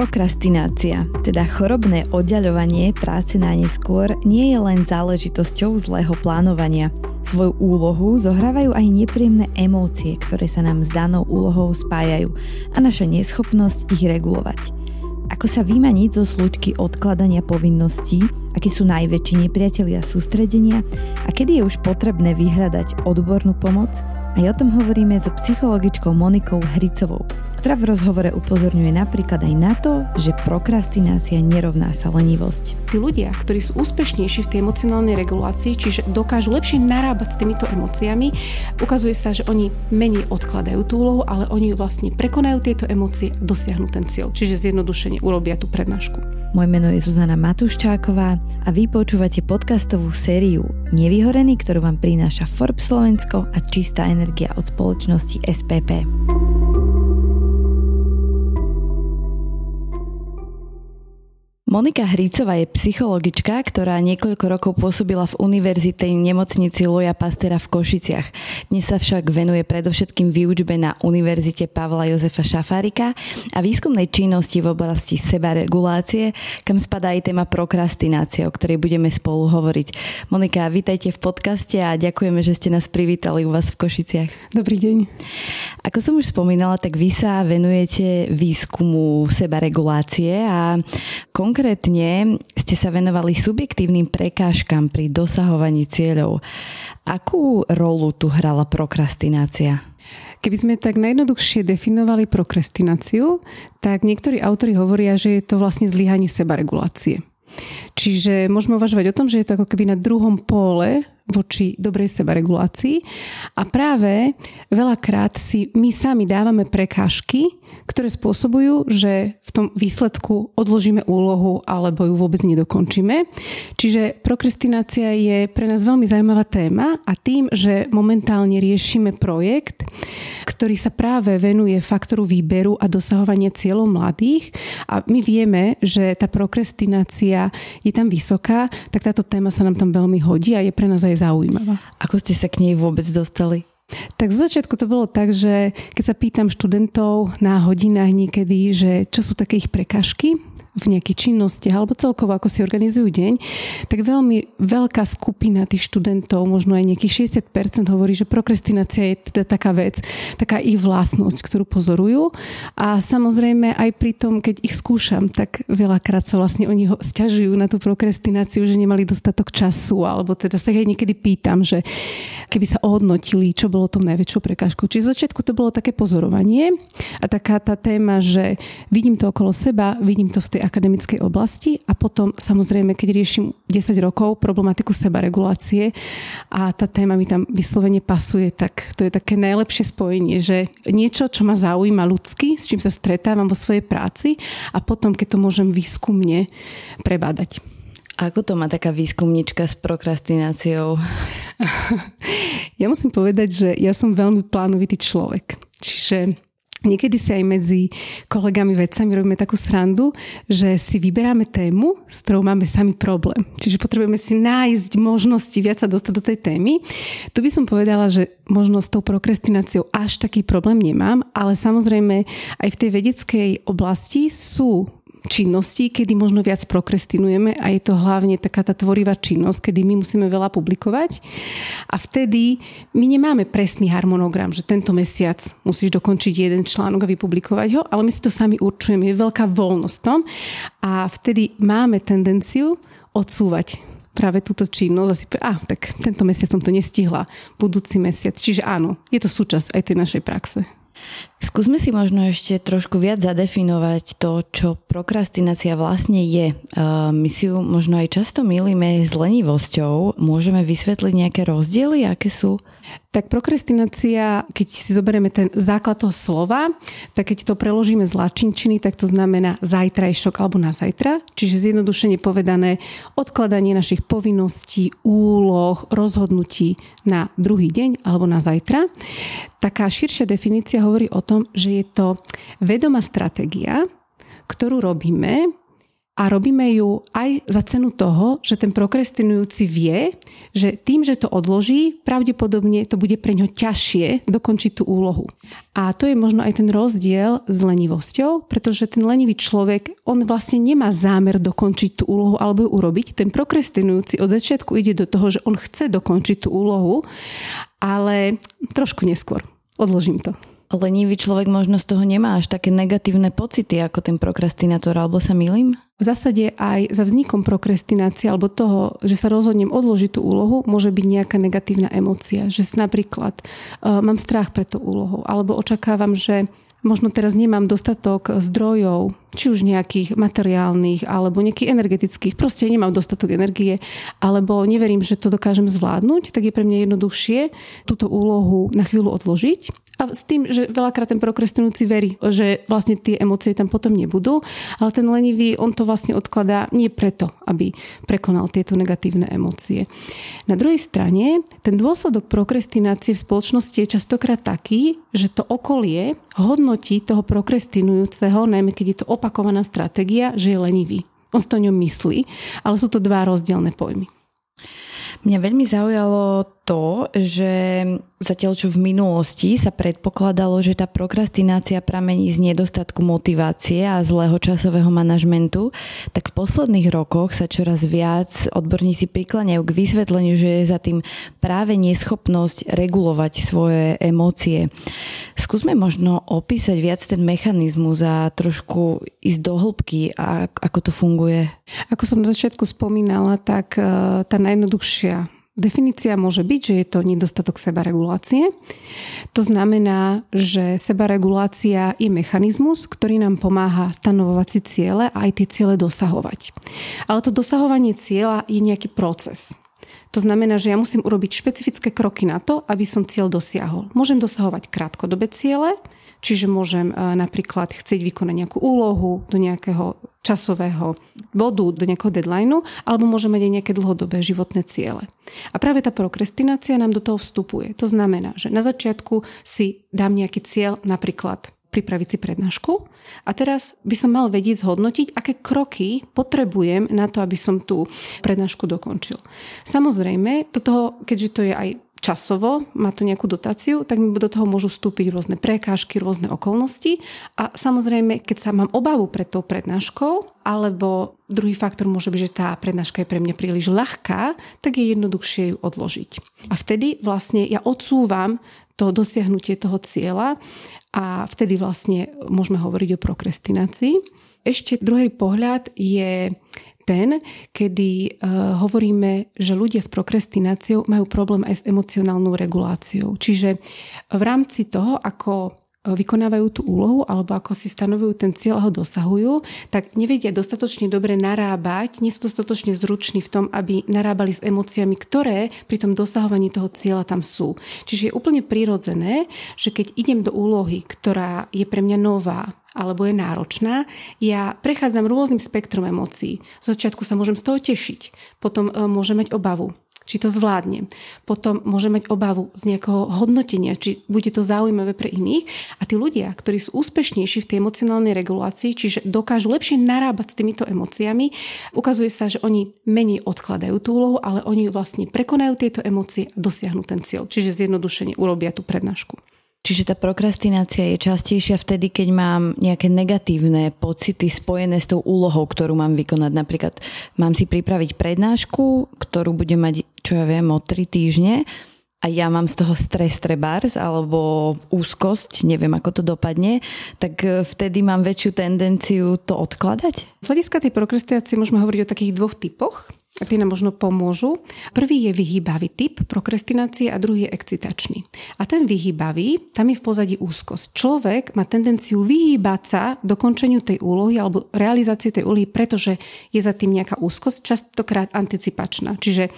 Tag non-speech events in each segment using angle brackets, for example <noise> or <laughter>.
Prokrastinácia, teda chorobné oddaľovanie práce na neskôr, nie je len záležitosťou zlého plánovania. Svoju úlohu zohrávajú aj nepríjemné emócie, ktoré sa nám s danou úlohou spájajú a naša neschopnosť ich regulovať. Ako sa vymaniť zo slučky odkladania povinností, akí sú najväčší nepriatelia sústredenia a kedy je už potrebné vyhľadať odbornú pomoc? Aj o tom hovoríme so psychologičkou Monikou Hricovou, ktorá v rozhovore upozorňuje napríklad aj na to, že prokrastinácia nerovná sa lenivosť. Tí ľudia, ktorí sú úspešnejší v tej emocionálnej regulácii, čiže dokážu lepšie narábať s týmito emóciami, ukazuje sa, že oni menej odkladajú tú úlohu, ale oni vlastne prekonajú tieto emócie, dosiahnu ten cieľ. Čiže zjednodušene urobia tú prednášku. Moje meno je Zuzana Matuščáková a vy počúvate podcastovú sériu Nevyhorený, ktorú vám prináša Forbes Slovensko a čistá energia od spoločnosti SPP. Monika Hrícová je psychologička, ktorá niekoľko rokov pôsobila v univerzitej nemocnici Loja Pastera v Košiciach. Dnes sa však venuje predovšetkým výučbe na Univerzite Pavla Jozefa Šafárika a výskumnej činnosti v oblasti sebaregulácie, kam spadá aj téma prokrastinácie, o ktorej budeme spolu hovoriť. Monika, vítajte v podcaste a ďakujeme, že ste nás privítali u vás v Košiciach. Dobrý deň. Ako som už spomínala, tak vy sa venujete výskumu sebaregulácie a konkrétne Konkrétne ste sa venovali subjektívnym prekážkam pri dosahovaní cieľov. Akú rolu tu hrala prokrastinácia? Keby sme tak najjednoduchšie definovali prokrastináciu, tak niektorí autory hovoria, že je to vlastne zlyhanie sebaregulácie. Čiže môžeme uvažovať o tom, že je to ako keby na druhom pole voči dobrej sebaregulácii a práve veľakrát si my sami dávame prekážky, ktoré spôsobujú, že v tom výsledku odložíme úlohu alebo ju vôbec nedokončíme. Čiže prokrastinácia je pre nás veľmi zaujímavá téma a tým, že momentálne riešime projekt, ktorý sa práve venuje faktoru výberu a dosahovania cieľov mladých a my vieme, že tá prokrastinácia je tam vysoká, tak táto téma sa nám tam veľmi hodí a je pre nás aj zaujímavá. Ako ste sa k nej vôbec dostali? Tak z začiatku to bolo tak, že keď sa pýtam študentov na hodinách niekedy, že čo sú také ich prekažky, v nejakých činnostiach alebo celkovo ako si organizujú deň, tak veľmi veľká skupina tých študentov, možno aj nejakých 60% hovorí, že prokrastinácia je teda taká vec, taká ich vlastnosť, ktorú pozorujú. A samozrejme aj pri tom, keď ich skúšam, tak veľakrát sa vlastne oni ho stiažujú na tú prokrastináciu, že nemali dostatok času, alebo teda sa aj niekedy pýtam, že keby sa ohodnotili, čo bolo tom najväčšou prekážkou. Čiže začiatku to bolo také pozorovanie a taká tá téma, že vidím to okolo seba, vidím to v tej tej akademickej oblasti a potom samozrejme, keď riešim 10 rokov problematiku sebaregulácie a tá téma mi tam vyslovene pasuje, tak to je také najlepšie spojenie, že niečo, čo ma zaujíma ľudsky, s čím sa stretávam vo svojej práci a potom, keď to môžem výskumne prebádať. Ako to má taká výskumnička s prokrastináciou? <laughs> ja musím povedať, že ja som veľmi plánovitý človek. Čiže Niekedy si aj medzi kolegami vedcami robíme takú srandu, že si vyberáme tému, s ktorou máme sami problém. Čiže potrebujeme si nájsť možnosti viac sa dostať do tej témy. Tu by som povedala, že možno s tou prokrastináciou až taký problém nemám, ale samozrejme aj v tej vedeckej oblasti sú činnosti, kedy možno viac prokrastinujeme a je to hlavne taká tá tvorivá činnosť, kedy my musíme veľa publikovať a vtedy my nemáme presný harmonogram, že tento mesiac musíš dokončiť jeden článok a vypublikovať ho, ale my si to sami určujeme, je veľká voľnosť tom a vtedy máme tendenciu odsúvať práve túto činnosť a si tak tento mesiac som to nestihla, budúci mesiac. Čiže áno, je to súčasť aj tej našej praxe. Skúsme si možno ešte trošku viac zadefinovať to, čo prokrastinácia vlastne je. My si ju možno aj často milíme s lenivosťou. Môžeme vysvetliť nejaké rozdiely, aké sú? Tak prokrastinácia, keď si zoberieme ten základ toho slova, tak keď to preložíme z lačinčiny, tak to znamená zajtrajšok alebo na zajtra. Čiže zjednodušene povedané odkladanie našich povinností, úloh, rozhodnutí na druhý deň alebo na zajtra. Taká širšia definícia hovorí o tom, že je to vedomá stratégia, ktorú robíme a robíme ju aj za cenu toho, že ten prokrastinujúci vie, že tým, že to odloží, pravdepodobne to bude pre ňo ťažšie dokončiť tú úlohu. A to je možno aj ten rozdiel s lenivosťou, pretože ten lenivý človek, on vlastne nemá zámer dokončiť tú úlohu alebo ju urobiť. Ten prokrastinujúci od začiatku ide do toho, že on chce dokončiť tú úlohu, ale trošku neskôr. Odložím to lenivý človek možno z toho nemá až také negatívne pocity ako ten prokrastinátor, alebo sa milím? V zásade aj za vznikom prokrastinácie alebo toho, že sa rozhodnem odložiť tú úlohu, môže byť nejaká negatívna emócia. Že napríklad uh, mám strach pred tú úlohou alebo očakávam, že možno teraz nemám dostatok zdrojov, či už nejakých materiálnych alebo nejakých energetických, proste nemám dostatok energie, alebo neverím, že to dokážem zvládnuť, tak je pre mňa jednoduchšie túto úlohu na chvíľu odložiť a s tým, že veľakrát ten prokrastinujúci verí, že vlastne tie emócie tam potom nebudú, ale ten lenivý, on to vlastne odkladá nie preto, aby prekonal tieto negatívne emócie. Na druhej strane, ten dôsledok prokrastinácie v spoločnosti je častokrát taký, že to okolie hodnotí toho prokrastinujúceho, najmä keď je to opakovaná stratégia, že je lenivý. On to o ňom myslí, ale sú to dva rozdielne pojmy. Mňa veľmi zaujalo to, že zatiaľ čo v minulosti sa predpokladalo, že tá prokrastinácia pramení z nedostatku motivácie a zlého časového manažmentu, tak v posledných rokoch sa čoraz viac odborníci prikláňajú k vysvetleniu, že je za tým práve neschopnosť regulovať svoje emócie. Skúsme možno opísať viac ten mechanizmus a trošku ísť do hĺbky, ako to funguje. Ako som na začiatku spomínala, tak eh, tá najjednoduchšia Definícia môže byť, že je to nedostatok sebaregulácie. To znamená, že sebaregulácia je mechanizmus, ktorý nám pomáha stanovovať si ciele a aj tie ciele dosahovať. Ale to dosahovanie cieľa je nejaký proces. To znamená, že ja musím urobiť špecifické kroky na to, aby som cieľ dosiahol. Môžem dosahovať krátkodobé ciele, čiže môžem e, napríklad chcieť vykonať nejakú úlohu do nejakého časového bodu, do nejakého deadlineu, alebo môžeme mať aj nejaké dlhodobé životné ciele. A práve tá prokrastinácia nám do toho vstupuje. To znamená, že na začiatku si dám nejaký cieľ, napríklad pripraviť si prednášku a teraz by som mal vedieť zhodnotiť, aké kroky potrebujem na to, aby som tú prednášku dokončil. Samozrejme, do toho, keďže to je aj časovo, má to nejakú dotáciu, tak mi do toho môžu vstúpiť rôzne prekážky, rôzne okolnosti a samozrejme, keď sa mám obavu pred tou prednáškou, alebo druhý faktor môže byť, že tá prednáška je pre mňa príliš ľahká, tak je jednoduchšie ju odložiť. A vtedy vlastne ja odsúvam to dosiahnutie toho cieľa a vtedy vlastne môžeme hovoriť o prokrastinácii. Ešte druhý pohľad je ten, kedy uh, hovoríme, že ľudia s prokrastináciou majú problém aj s emocionálnou reguláciou. Čiže v rámci toho, ako vykonávajú tú úlohu alebo ako si stanovujú ten cieľ a ho dosahujú, tak nevedia dostatočne dobre narábať, nie sú dostatočne zruční v tom, aby narábali s emóciami, ktoré pri tom dosahovaní toho cieľa tam sú. Čiže je úplne prirodzené, že keď idem do úlohy, ktorá je pre mňa nová, alebo je náročná, ja prechádzam rôznym spektrom emócií. Z začiatku sa môžem z toho tešiť, potom e, môžem mať obavu, či to zvládnem. Potom môže mať obavu z nejakého hodnotenia, či bude to zaujímavé pre iných. A tí ľudia, ktorí sú úspešnejší v tej emocionálnej regulácii, čiže dokážu lepšie narábať s týmito emóciami, ukazuje sa, že oni menej odkladajú tú úlohu, ale oni vlastne prekonajú tieto emócie a dosiahnu ten cieľ. Čiže zjednodušene urobia tú prednášku. Čiže tá prokrastinácia je častejšia vtedy, keď mám nejaké negatívne pocity spojené s tou úlohou, ktorú mám vykonať. Napríklad mám si pripraviť prednášku, ktorú budem mať, čo ja viem, o 3 týždne a ja mám z toho stres trebárs alebo úzkosť, neviem ako to dopadne, tak e, vtedy mám väčšiu tendenciu to odkladať? Z hľadiska tej prokrastinácie môžeme hovoriť o takých dvoch typoch tie nám možno pomôžu. Prvý je vyhýbavý typ prokrastinácie a druhý je excitačný. A ten vyhýbavý, tam je v pozadí úzkosť. Človek má tendenciu vyhýbať sa dokončeniu tej úlohy alebo realizácie tej úlohy, pretože je za tým nejaká úzkosť, častokrát anticipačná. Čiže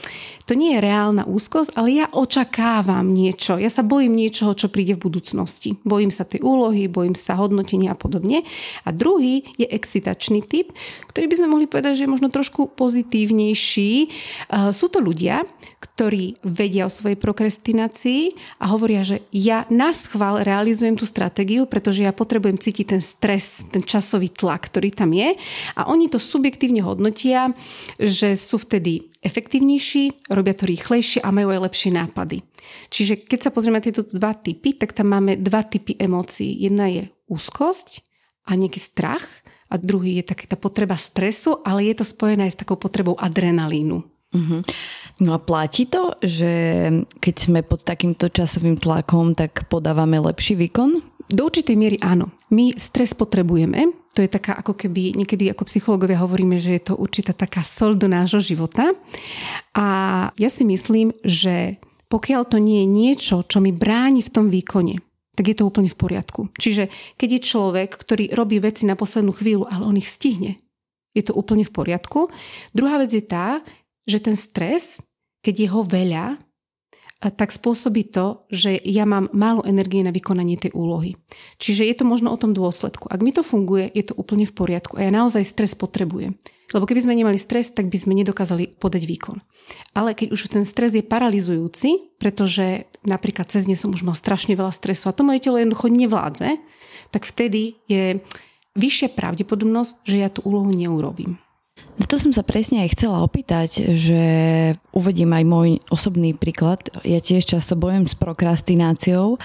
to nie je reálna úzkosť, ale ja očakávam niečo. Ja sa bojím niečoho, čo príde v budúcnosti. Bojím sa tej úlohy, bojím sa hodnotenia a podobne. A druhý je excitačný typ, ktorý by sme mohli povedať, že je možno trošku pozitívnejší rýchlejší. Sú to ľudia, ktorí vedia o svojej prokrastinácii a hovoria, že ja na schvál realizujem tú stratégiu, pretože ja potrebujem cítiť ten stres, ten časový tlak, ktorý tam je. A oni to subjektívne hodnotia, že sú vtedy efektívnejší, robia to rýchlejšie a majú aj lepšie nápady. Čiže keď sa pozrieme na tieto dva typy, tak tam máme dva typy emócií. Jedna je úzkosť a nejaký strach a druhý je taká tá potreba stresu, ale je to spojené aj s takou potrebou adrenalínu. Uh-huh. No a platí to, že keď sme pod takýmto časovým tlakom, tak podávame lepší výkon? Do určitej miery áno. My stres potrebujeme. To je taká ako keby, niekedy ako psychológovia hovoríme, že je to určitá taká sol do nášho života. A ja si myslím, že pokiaľ to nie je niečo, čo mi bráni v tom výkone, tak je to úplne v poriadku. Čiže keď je človek, ktorý robí veci na poslednú chvíľu, ale on ich stihne, je to úplne v poriadku. Druhá vec je tá, že ten stres, keď je ho veľa, tak spôsobí to, že ja mám málo energie na vykonanie tej úlohy. Čiže je to možno o tom dôsledku. Ak mi to funguje, je to úplne v poriadku a ja naozaj stres potrebujem. Lebo keby sme nemali stres, tak by sme nedokázali podať výkon. Ale keď už ten stres je paralizujúci, pretože napríklad cez dne som už mal strašne veľa stresu a to moje telo jednoducho nevládze, tak vtedy je vyššia pravdepodobnosť, že ja tú úlohu neurobím. Na to som sa presne aj chcela opýtať, že uvedím aj môj osobný príklad. Ja tiež často bojujem s prokrastináciou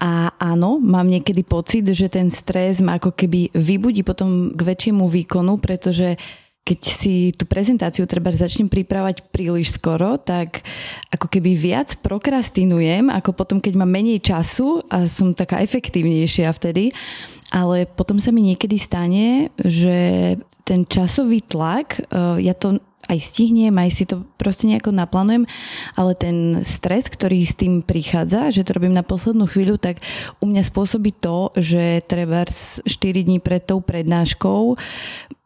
a áno, mám niekedy pocit, že ten stres ma ako keby vybudí potom k väčšiemu výkonu, pretože keď si tú prezentáciu treba začnem pripravať príliš skoro, tak ako keby viac prokrastinujem, ako potom, keď mám menej času a som taká efektívnejšia vtedy. Ale potom sa mi niekedy stane, že ten časový tlak, eh, ja to aj stihnem, aj si to proste nejako naplánujem, ale ten stres, ktorý s tým prichádza, že to robím na poslednú chvíľu, tak u mňa spôsobí to, že treba 4 dní pred tou prednáškou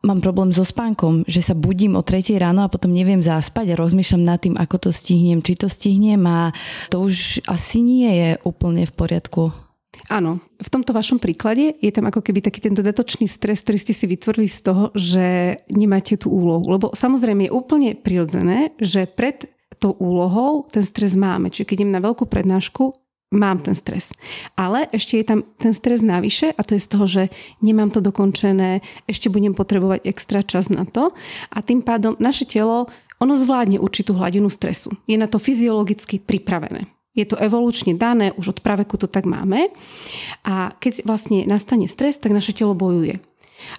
mám problém so spánkom, že sa budím o 3 ráno a potom neviem zaspať a rozmýšľam nad tým, ako to stihnem, či to stihnem a to už asi nie je úplne v poriadku. Áno, v tomto vašom príklade je tam ako keby taký ten dodatočný stres, ktorý ste si vytvorili z toho, že nemáte tú úlohu. Lebo samozrejme je úplne prirodzené, že pred tou úlohou ten stres máme. Čiže keď idem na veľkú prednášku, mám ten stres. Ale ešte je tam ten stres navyše a to je z toho, že nemám to dokončené, ešte budem potrebovať extra čas na to a tým pádom naše telo ono zvládne určitú hladinu stresu. Je na to fyziologicky pripravené. Je to evolučne dané, už od praveku to tak máme. A keď vlastne nastane stres, tak naše telo bojuje.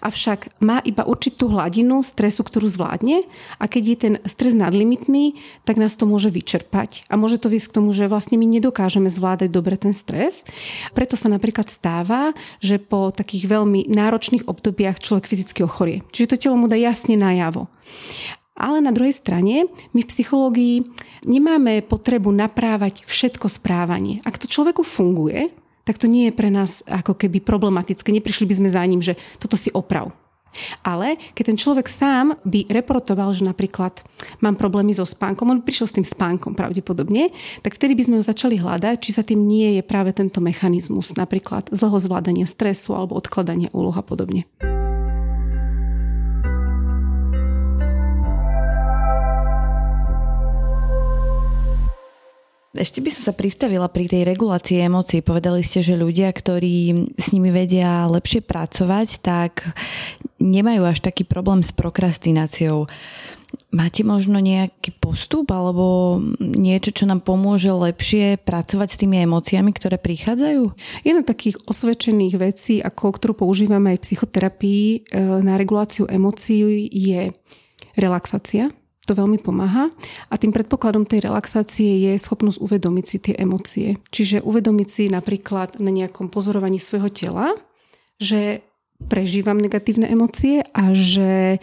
Avšak má iba určitú hladinu stresu, ktorú zvládne a keď je ten stres nadlimitný, tak nás to môže vyčerpať a môže to viesť k tomu, že vlastne my nedokážeme zvládať dobre ten stres. Preto sa napríklad stáva, že po takých veľmi náročných obdobiach človek fyzicky ochorie. Čiže to telo mu dá jasne najavo. Ale na druhej strane my v psychológii nemáme potrebu naprávať všetko správanie. Ak to človeku funguje, tak to nie je pre nás ako keby problematické. Neprišli by sme za ním, že toto si oprav. Ale keď ten človek sám by reportoval, že napríklad mám problémy so spánkom, on prišiel s tým spánkom pravdepodobne, tak vtedy by sme ho začali hľadať, či sa tým nie je práve tento mechanizmus, napríklad zlého zvládania stresu alebo odkladania úloh a podobne. Ešte by som sa pristavila pri tej regulácii emócií. Povedali ste, že ľudia, ktorí s nimi vedia lepšie pracovať, tak nemajú až taký problém s prokrastináciou. Máte možno nejaký postup alebo niečo, čo nám pomôže lepšie pracovať s tými emóciami, ktoré prichádzajú? Jedna takých osvedčených vecí, ako, ktorú používame aj v psychoterapii e, na reguláciu emócií je relaxácia to veľmi pomáha a tým predpokladom tej relaxácie je schopnosť uvedomiť si tie emócie. Čiže uvedomiť si napríklad na nejakom pozorovaní svojho tela, že prežívam negatívne emócie a že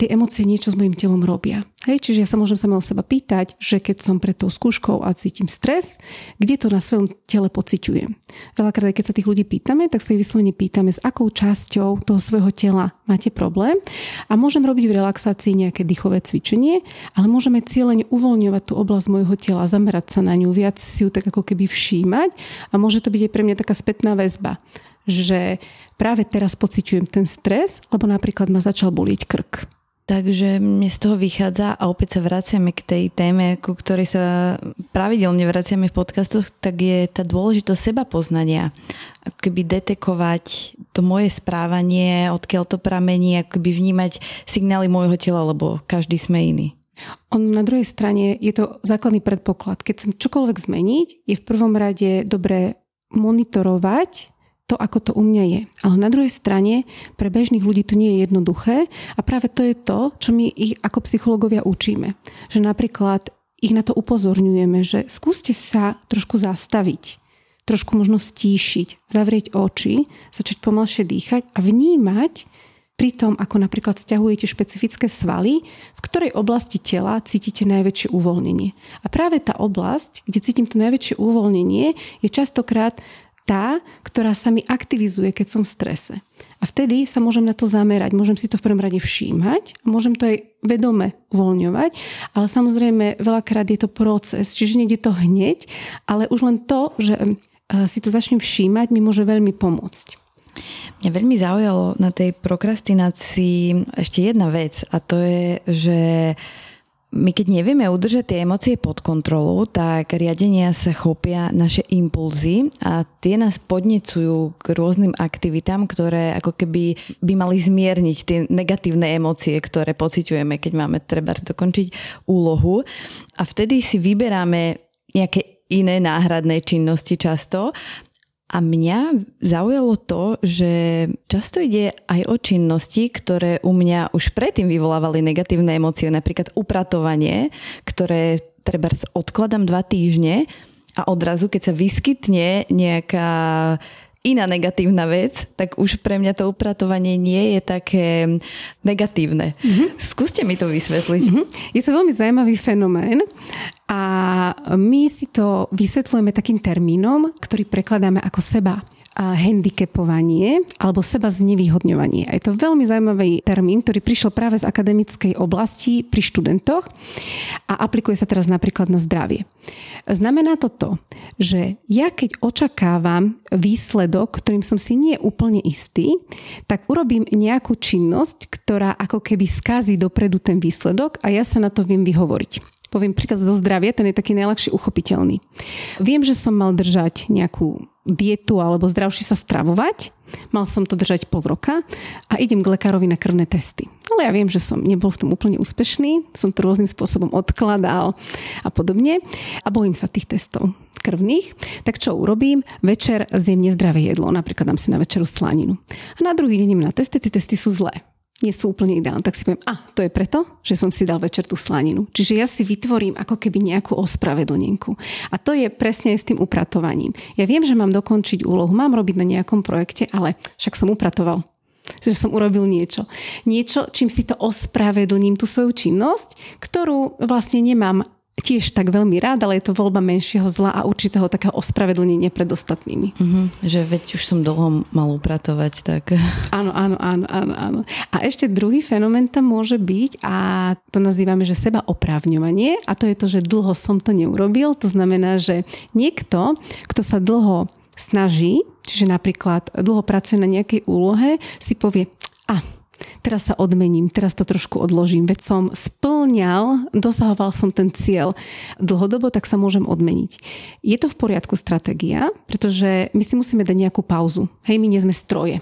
tie emócie niečo s mojim telom robia. Hej, čiže ja sa môžem sama o seba pýtať, že keď som pred tou skúškou a cítim stres, kde to na svojom tele pociťujem. Veľakrát, keď sa tých ľudí pýtame, tak sa ich vyslovene pýtame, s akou časťou toho svojho tela máte problém a môžem robiť v relaxácii nejaké dýchové cvičenie, ale môžeme cieľene uvoľňovať tú oblasť môjho tela, zamerať sa na ňu, viac si ju tak ako keby všímať a môže to byť aj pre mňa taká spätná väzba že práve teraz pociťujem ten stres, lebo napríklad ma začal bolieť krk. Takže mne z toho vychádza a opäť sa vraciame k tej téme, ku ktorej sa pravidelne vraciame v podcastoch, tak je tá dôležitosť seba poznania. Keby detekovať to moje správanie, odkiaľ to pramení, akoby vnímať signály môjho tela, lebo každý sme iný. On na druhej strane je to základný predpoklad. Keď chcem čokoľvek zmeniť, je v prvom rade dobré monitorovať to, ako to u mňa je. Ale na druhej strane, pre bežných ľudí to nie je jednoduché a práve to je to, čo my ich ako psychológovia učíme. Že napríklad ich na to upozorňujeme, že skúste sa trošku zastaviť, trošku možno stíšiť, zavrieť oči, začať pomalšie dýchať a vnímať pri tom, ako napríklad stiahujete špecifické svaly, v ktorej oblasti tela cítite najväčšie uvoľnenie. A práve tá oblasť, kde cítim to najväčšie uvoľnenie, je častokrát tá, ktorá sa mi aktivizuje, keď som v strese. A vtedy sa môžem na to zamerať, môžem si to v prvom rade všímať môžem to aj vedome uvoľňovať, ale samozrejme veľakrát je to proces, čiže nejde to hneď, ale už len to, že e, si to začnem všímať, mi môže veľmi pomôcť. Mňa veľmi zaujalo na tej prokrastinácii ešte jedna vec a to je, že my keď nevieme udržať tie emócie pod kontrolou, tak riadenia sa chopia naše impulzy a tie nás podnecujú k rôznym aktivitám, ktoré ako keby by mali zmierniť tie negatívne emócie, ktoré pociťujeme, keď máme treba dokončiť úlohu. A vtedy si vyberáme nejaké iné náhradné činnosti často a mňa zaujalo to, že často ide aj o činnosti, ktoré u mňa už predtým vyvolávali negatívne emócie, napríklad upratovanie, ktoré treba odkladám dva týždne a odrazu, keď sa vyskytne nejaká iná negatívna vec, tak už pre mňa to upratovanie nie je také negatívne. Mm-hmm. Skúste mi to vysvetliť. Mm-hmm. Je to veľmi zaujímavý fenomén a my si to vysvetľujeme takým termínom, ktorý prekladáme ako seba handicapovanie alebo seba znevýhodňovanie. A je to veľmi zaujímavý termín, ktorý prišiel práve z akademickej oblasti pri študentoch a aplikuje sa teraz napríklad na zdravie. Znamená to to, že ja keď očakávam výsledok, ktorým som si nie úplne istý, tak urobím nejakú činnosť, ktorá ako keby skazí dopredu ten výsledok a ja sa na to viem vyhovoriť poviem príklad zo zdravia, ten je taký najľahšie uchopiteľný. Viem, že som mal držať nejakú dietu alebo zdravšie sa stravovať. Mal som to držať pol roka a idem k lekárovi na krvné testy. Ale ja viem, že som nebol v tom úplne úspešný, som to rôznym spôsobom odkladal a podobne a bojím sa tých testov krvných. Tak čo urobím? Večer zjem nezdravé jedlo, napríklad dám si na večeru slaninu. A na druhý deň na testy, tie testy sú zlé nie sú úplne ideálne. Tak si poviem, a to je preto, že som si dal večer tú slaninu. Čiže ja si vytvorím ako keby nejakú ospravedlnenku. A to je presne aj s tým upratovaním. Ja viem, že mám dokončiť úlohu, mám robiť na nejakom projekte, ale však som upratoval že som urobil niečo. Niečo, čím si to ospravedlním, tú svoju činnosť, ktorú vlastne nemám tiež tak veľmi rád, ale je to voľba menšieho zla a určitého takého ospravedlnenia pred ostatnými. Mm-hmm, že veď už som dlho mal upratovať, tak... Áno, áno, áno, áno, áno. A ešte druhý fenomén tam môže byť a to nazývame, že seba oprávňovanie a to je to, že dlho som to neurobil. To znamená, že niekto, kto sa dlho snaží, čiže napríklad dlho pracuje na nejakej úlohe, si povie, a teraz sa odmením, teraz to trošku odložím, veď som splňal, dosahoval som ten cieľ dlhodobo, tak sa môžem odmeniť. Je to v poriadku stratégia, pretože my si musíme dať nejakú pauzu. Hej, my nie sme stroje.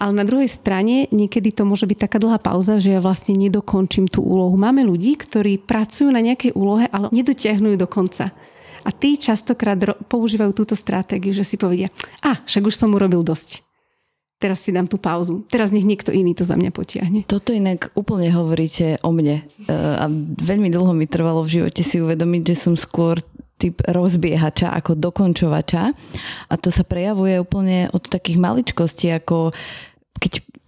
Ale na druhej strane niekedy to môže byť taká dlhá pauza, že ja vlastne nedokončím tú úlohu. Máme ľudí, ktorí pracujú na nejakej úlohe, ale nedotiahnujú do konca. A tí častokrát používajú túto stratégiu, že si povedia, a však už som urobil dosť teraz si dám tú pauzu. Teraz nech niekto iný to za mňa potiahne. Toto inak úplne hovoríte o mne. E, a veľmi dlho mi trvalo v živote si uvedomiť, že som skôr typ rozbiehača ako dokončovača. A to sa prejavuje úplne od takých maličkostí, ako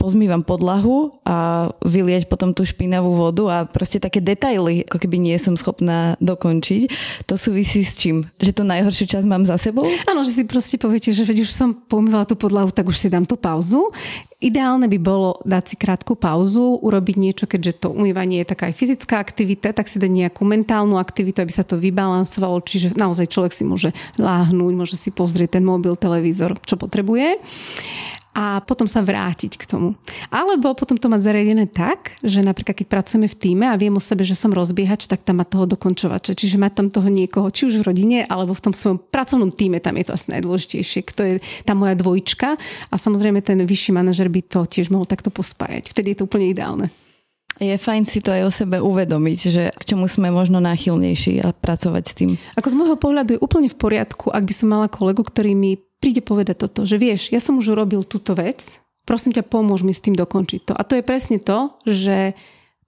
pozmývam podlahu a vylieť potom tú špinavú vodu a proste také detaily, ako keby nie som schopná dokončiť. To súvisí s čím? Že to najhorší čas mám za sebou? Áno, že si proste poviete, že veď už som pomývala tú podlahu, tak už si dám tú pauzu. Ideálne by bolo dať si krátku pauzu, urobiť niečo, keďže to umývanie je taká aj fyzická aktivita, tak si dať nejakú mentálnu aktivitu, aby sa to vybalansovalo, čiže naozaj človek si môže láhnuť, môže si pozrieť ten mobil, televízor, čo potrebuje a potom sa vrátiť k tomu. Alebo potom to mať zariadené tak, že napríklad keď pracujeme v týme a viem o sebe, že som rozbiehač, tak tam má toho dokončovača. Čiže mať tam toho niekoho, či už v rodine, alebo v tom svojom pracovnom týme, tam je to asi najdôležitejšie, kto je tá moja dvojčka. A samozrejme ten vyšší manažer by to tiež mohol takto pospájať. Vtedy je to úplne ideálne. Je fajn si to aj o sebe uvedomiť, že k čomu sme možno náchylnejší a pracovať s tým. Ako z môjho pohľadu je úplne v poriadku, ak by som mala kolegu, ktorý mi príde povedať toto, že vieš, ja som už urobil túto vec, prosím ťa, pomôž mi s tým dokončiť to. A to je presne to, že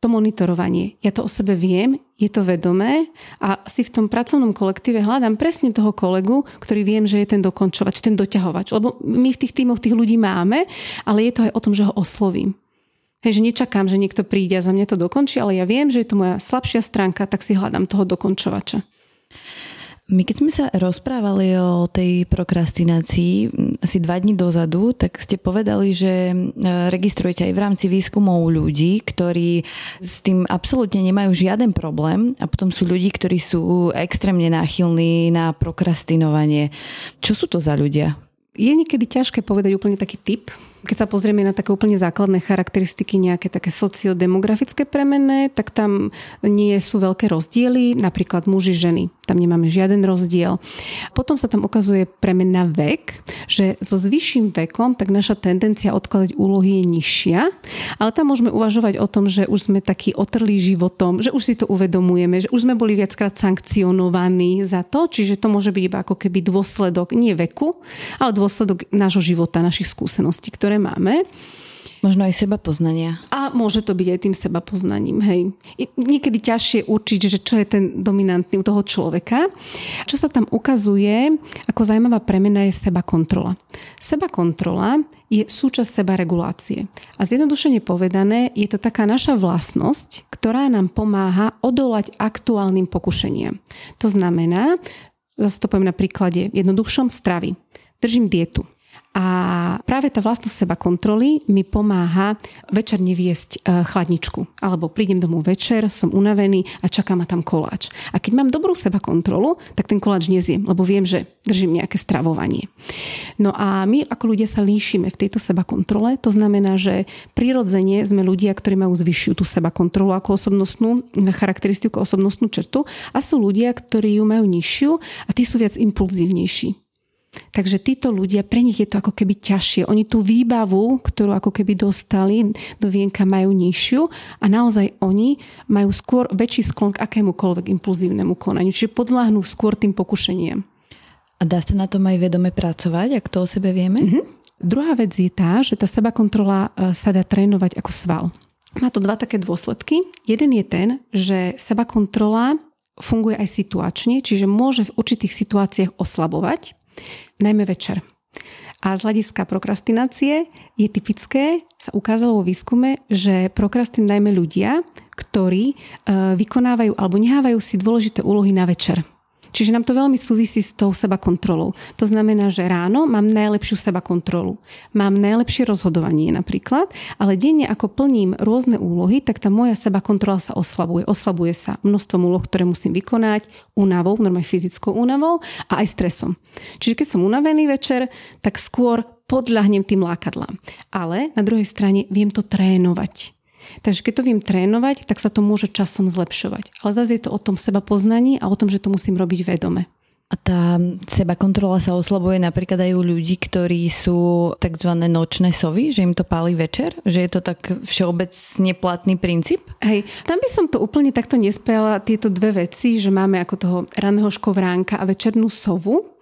to monitorovanie. Ja to o sebe viem, je to vedomé a si v tom pracovnom kolektíve hľadám presne toho kolegu, ktorý viem, že je ten dokončovač, ten doťahovač. Lebo my v tých týmoch tých ľudí máme, ale je to aj o tom, že ho oslovím. Hej, že nečakám, že niekto príde a za mňa to dokončí, ale ja viem, že je to moja slabšia stránka, tak si hľadám toho dokončovača. My keď sme sa rozprávali o tej prokrastinácii asi dva dní dozadu, tak ste povedali, že e, registrujete aj v rámci výskumov ľudí, ktorí s tým absolútne nemajú žiaden problém a potom sú ľudí, ktorí sú extrémne náchylní na prokrastinovanie. Čo sú to za ľudia? Je niekedy ťažké povedať úplne taký typ, keď sa pozrieme na také úplne základné charakteristiky, nejaké také sociodemografické premenné, tak tam nie sú veľké rozdiely, napríklad muži, ženy. Tam nemáme žiaden rozdiel. Potom sa tam ukazuje premenná vek, že so zvyšším vekom tak naša tendencia odkladať úlohy je nižšia, ale tam môžeme uvažovať o tom, že už sme takí otrlí životom, že už si to uvedomujeme, že už sme boli viackrát sankcionovaní za to, čiže to môže byť iba ako keby dôsledok nie veku, ale dôsledok nášho života, našich skúseností, ktoré ktoré máme. Možno aj seba poznania. A môže to byť aj tým seba poznaním. Hej. Niekedy ťažšie určiť, že čo je ten dominantný u toho človeka. Čo sa tam ukazuje, ako zaujímavá premena je seba kontrola. Seba kontrola je súčasť seba regulácie. A zjednodušene povedané, je to taká naša vlastnosť, ktorá nám pomáha odolať aktuálnym pokušeniam. To znamená, zase to poviem na príklade jednoduchšom stravy. Držím dietu a práve tá vlastnosť seba kontroly mi pomáha večer neviesť e, chladničku. Alebo prídem domov večer, som unavený a čaká ma tam koláč. A keď mám dobrú seba kontrolu, tak ten koláč nezjem, lebo viem, že držím nejaké stravovanie. No a my ako ľudia sa líšime v tejto seba kontrole. To znamená, že prirodzene sme ľudia, ktorí majú zvyššiu tú seba kontrolu ako osobnostnú charakteristiku, osobnostnú črtu a sú ľudia, ktorí ju majú nižšiu a tí sú viac impulzívnejší. Takže títo ľudia, pre nich je to ako keby ťažšie. Oni tú výbavu, ktorú ako keby dostali do vienka, majú nižšiu a naozaj oni majú skôr väčší sklon k akémukoľvek impulzívnemu konaniu. Čiže podľahnú skôr tým pokušeniem. A dá sa na tom aj vedome pracovať, ak to o sebe vieme? Mm-hmm. Druhá vec je tá, že tá seba kontrola e, sa dá trénovať ako sval. Má to dva také dôsledky. Jeden je ten, že seba kontrola funguje aj situačne, čiže môže v určitých situáciách oslabovať najmä večer. A z hľadiska prokrastinácie je typické, sa ukázalo vo výskume, že prokrastinujú najmä ľudia, ktorí e, vykonávajú alebo nehávajú si dôležité úlohy na večer. Čiže nám to veľmi súvisí s tou seba kontrolou. To znamená, že ráno mám najlepšiu seba kontrolu. Mám najlepšie rozhodovanie napríklad, ale denne ako plním rôzne úlohy, tak tá moja seba kontrola sa oslabuje. Oslabuje sa množstvo úloh, ktoré musím vykonať, únavou, normálne fyzickou únavou a aj stresom. Čiže keď som unavený večer, tak skôr podľahnem tým lákadlám. Ale na druhej strane viem to trénovať. Takže keď to viem trénovať, tak sa to môže časom zlepšovať. Ale zase je to o tom seba poznaní a o tom, že to musím robiť vedome. A tá seba kontrola sa oslabuje napríklad aj u ľudí, ktorí sú tzv. nočné sovy, že im to páli večer? Že je to tak všeobecne platný princíp? Hej, tam by som to úplne takto nespela tieto dve veci, že máme ako toho raného škovránka a večernú sovu.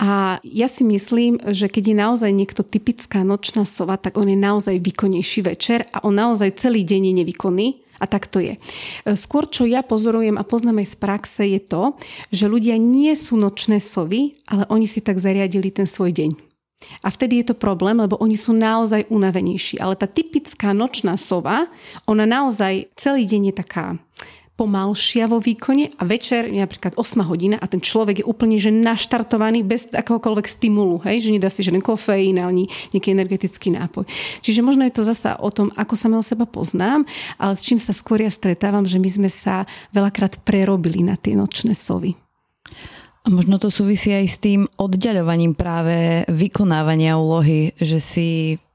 A ja si myslím, že keď je naozaj niekto typická nočná sova, tak on je naozaj výkonnejší večer a on naozaj celý deň je nevýkonný. A tak to je. Skôr, čo ja pozorujem a poznám aj z praxe, je to, že ľudia nie sú nočné sovy, ale oni si tak zariadili ten svoj deň. A vtedy je to problém, lebo oni sú naozaj unavenejší. Ale tá typická nočná sova, ona naozaj celý deň je taká pomalšia vo výkone a večer je napríklad 8 hodina a ten človek je úplne že naštartovaný bez akohokoľvek stimulu, hej? že nedá si žiaden kofeín ani nejaký energetický nápoj. Čiže možno je to zasa o tom, ako sa o seba poznám, ale s čím sa skôr ja stretávam, že my sme sa veľakrát prerobili na tie nočné sovy. A možno to súvisí aj s tým oddialovaním práve vykonávania úlohy, že si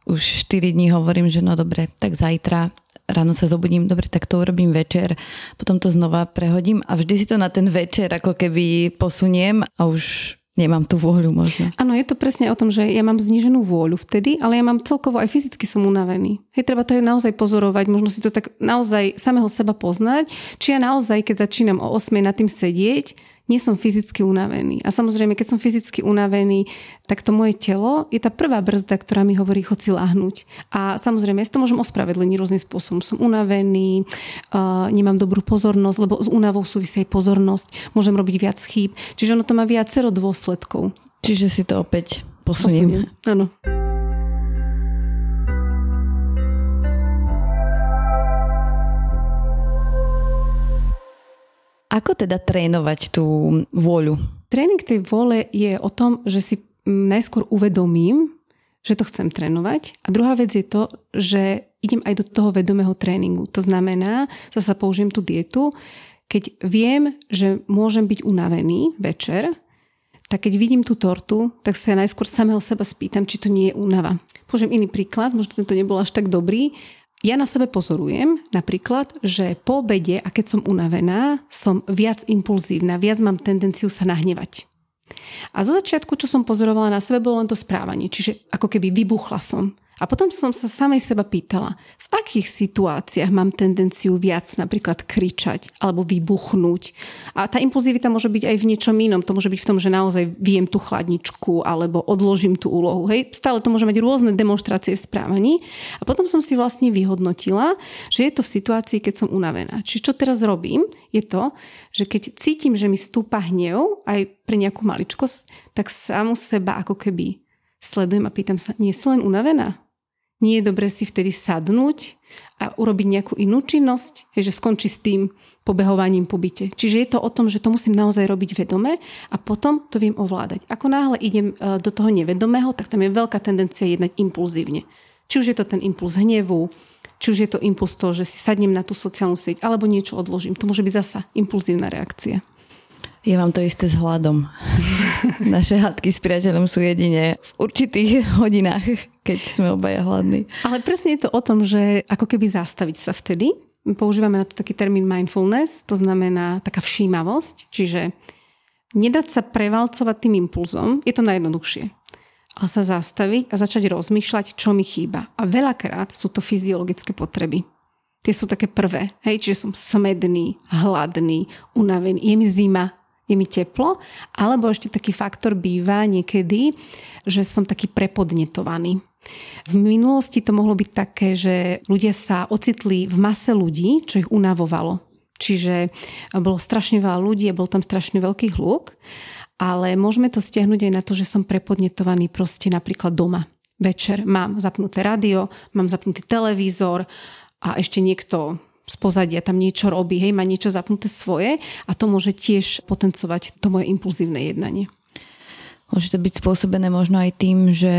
už 4 dní hovorím, že no dobre, tak zajtra ráno sa zobudím, dobre, tak to urobím večer, potom to znova prehodím a vždy si to na ten večer ako keby posuniem a už nemám tú vôľu možno. Áno, je to presne o tom, že ja mám zníženú vôľu vtedy, ale ja mám celkovo aj fyzicky som unavený. Hej, treba to aj naozaj pozorovať, možno si to tak naozaj samého seba poznať, či ja naozaj, keď začínam o 8 na tým sedieť, nie som fyzicky unavený. A samozrejme, keď som fyzicky unavený, tak to moje telo je tá prvá brzda, ktorá mi hovorí, chod si láhnuť. A samozrejme, ja to môžem ospravedlniť rôznym spôsobom. Som unavený, uh, nemám dobrú pozornosť, lebo s únavou súvisí aj pozornosť, môžem robiť viac chýb. Čiže ono to má viacero dôsledkov. Čiže si to opäť posuniem. posuniem. Áno. Ako teda trénovať tú vôľu? Tréning tej vôle je o tom, že si najskôr uvedomím, že to chcem trénovať. A druhá vec je to, že idem aj do toho vedomého tréningu. To znamená, zase použijem tú dietu, keď viem, že môžem byť unavený večer, tak keď vidím tú tortu, tak sa najskôr samého seba spýtam, či to nie je únava. Použijem iný príklad, možno to nebol až tak dobrý, ja na sebe pozorujem napríklad, že po obede a keď som unavená, som viac impulzívna, viac mám tendenciu sa nahnevať. A zo začiatku, čo som pozorovala na sebe, bolo len to správanie, čiže ako keby vybuchla som. A potom som sa samej seba pýtala, v akých situáciách mám tendenciu viac napríklad kričať alebo vybuchnúť. A tá impulzivita môže byť aj v niečom inom. To môže byť v tom, že naozaj viem tú chladničku alebo odložím tú úlohu. Hej, stále to môže mať rôzne demonstrácie v správaní. A potom som si vlastne vyhodnotila, že je to v situácii, keď som unavená. Čiže čo teraz robím, je to, že keď cítim, že mi stúpa hnev aj pre nejakú maličkosť, tak samu seba ako keby sledujem a pýtam sa, nie si len unavená? Nie je dobré si vtedy sadnúť a urobiť nejakú inú činnosť, že skončí s tým pobehovaním po byte. Čiže je to o tom, že to musím naozaj robiť vedome a potom to viem ovládať. Ako náhle idem e, do toho nevedomého, tak tam je veľká tendencia jednať impulzívne. Či už je to ten impuls hnevu, či už je to impuls toho, že si sadnem na tú sociálnu sieť, alebo niečo odložím. To môže byť zasa impulzívna reakcia. Ja mám to isté s hladom. <laughs> Naše hádky s priateľom sú jedine v určitých hodinách, keď sme obaja hladní. Ale presne je to o tom, že ako keby zastaviť sa vtedy. Používame na to taký termín mindfulness, to znamená taká všímavosť, čiže nedať sa prevalcovať tým impulzom, je to najjednoduchšie. Ale sa zastaviť a začať rozmýšľať, čo mi chýba. A veľakrát sú to fyziologické potreby. Tie sú také prvé. Hej, čiže som smedný, hladný, unavený, je mi zima, je mi teplo, alebo ešte taký faktor býva niekedy, že som taký prepodnetovaný. V minulosti to mohlo byť také, že ľudia sa ocitli v mase ľudí, čo ich unavovalo. Čiže bolo strašne veľa ľudí a bol tam strašne veľký hluk, ale môžeme to stiahnuť aj na to, že som prepodnetovaný proste napríklad doma. Večer mám zapnuté rádio, mám zapnutý televízor a ešte niekto z pozadia tam niečo robí, hej, má niečo zapnuté svoje a to môže tiež potencovať to moje impulzívne jednanie. Môže to byť spôsobené možno aj tým, že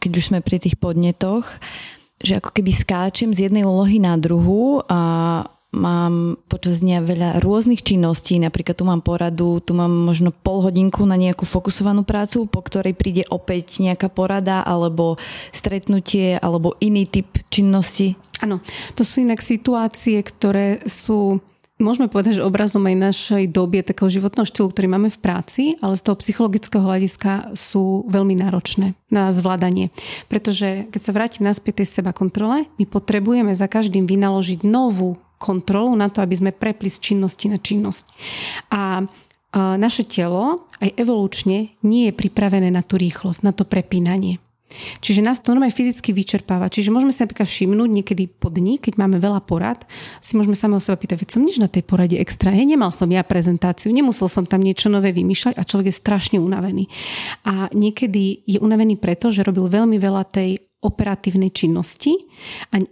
keď už sme pri tých podnetoch, že ako keby skáčem z jednej úlohy na druhú a mám počas dňa veľa rôznych činností, napríklad tu mám poradu, tu mám možno pol hodinku na nejakú fokusovanú prácu, po ktorej príde opäť nejaká porada alebo stretnutie alebo iný typ činnosti. Áno, to sú inak situácie, ktoré sú Môžeme povedať, že obrazom aj našej doby takého životného štýlu, ktorý máme v práci, ale z toho psychologického hľadiska sú veľmi náročné na zvládanie. Pretože keď sa vrátim naspäť tej seba kontrole, my potrebujeme za každým vynaložiť novú kontrolu na to, aby sme prepli z činnosti na činnosť. A naše telo aj evolučne nie je pripravené na tú rýchlosť, na to prepínanie. Čiže nás to normálne fyzicky vyčerpáva. Čiže môžeme sa napríklad všimnúť niekedy po dni, keď máme veľa porad, si môžeme samého seba pýtať, veď som nič na tej porade extra. Ja nemal som ja prezentáciu, nemusel som tam niečo nové vymýšľať a človek je strašne unavený. A niekedy je unavený preto, že robil veľmi veľa tej operatívnej činnosti a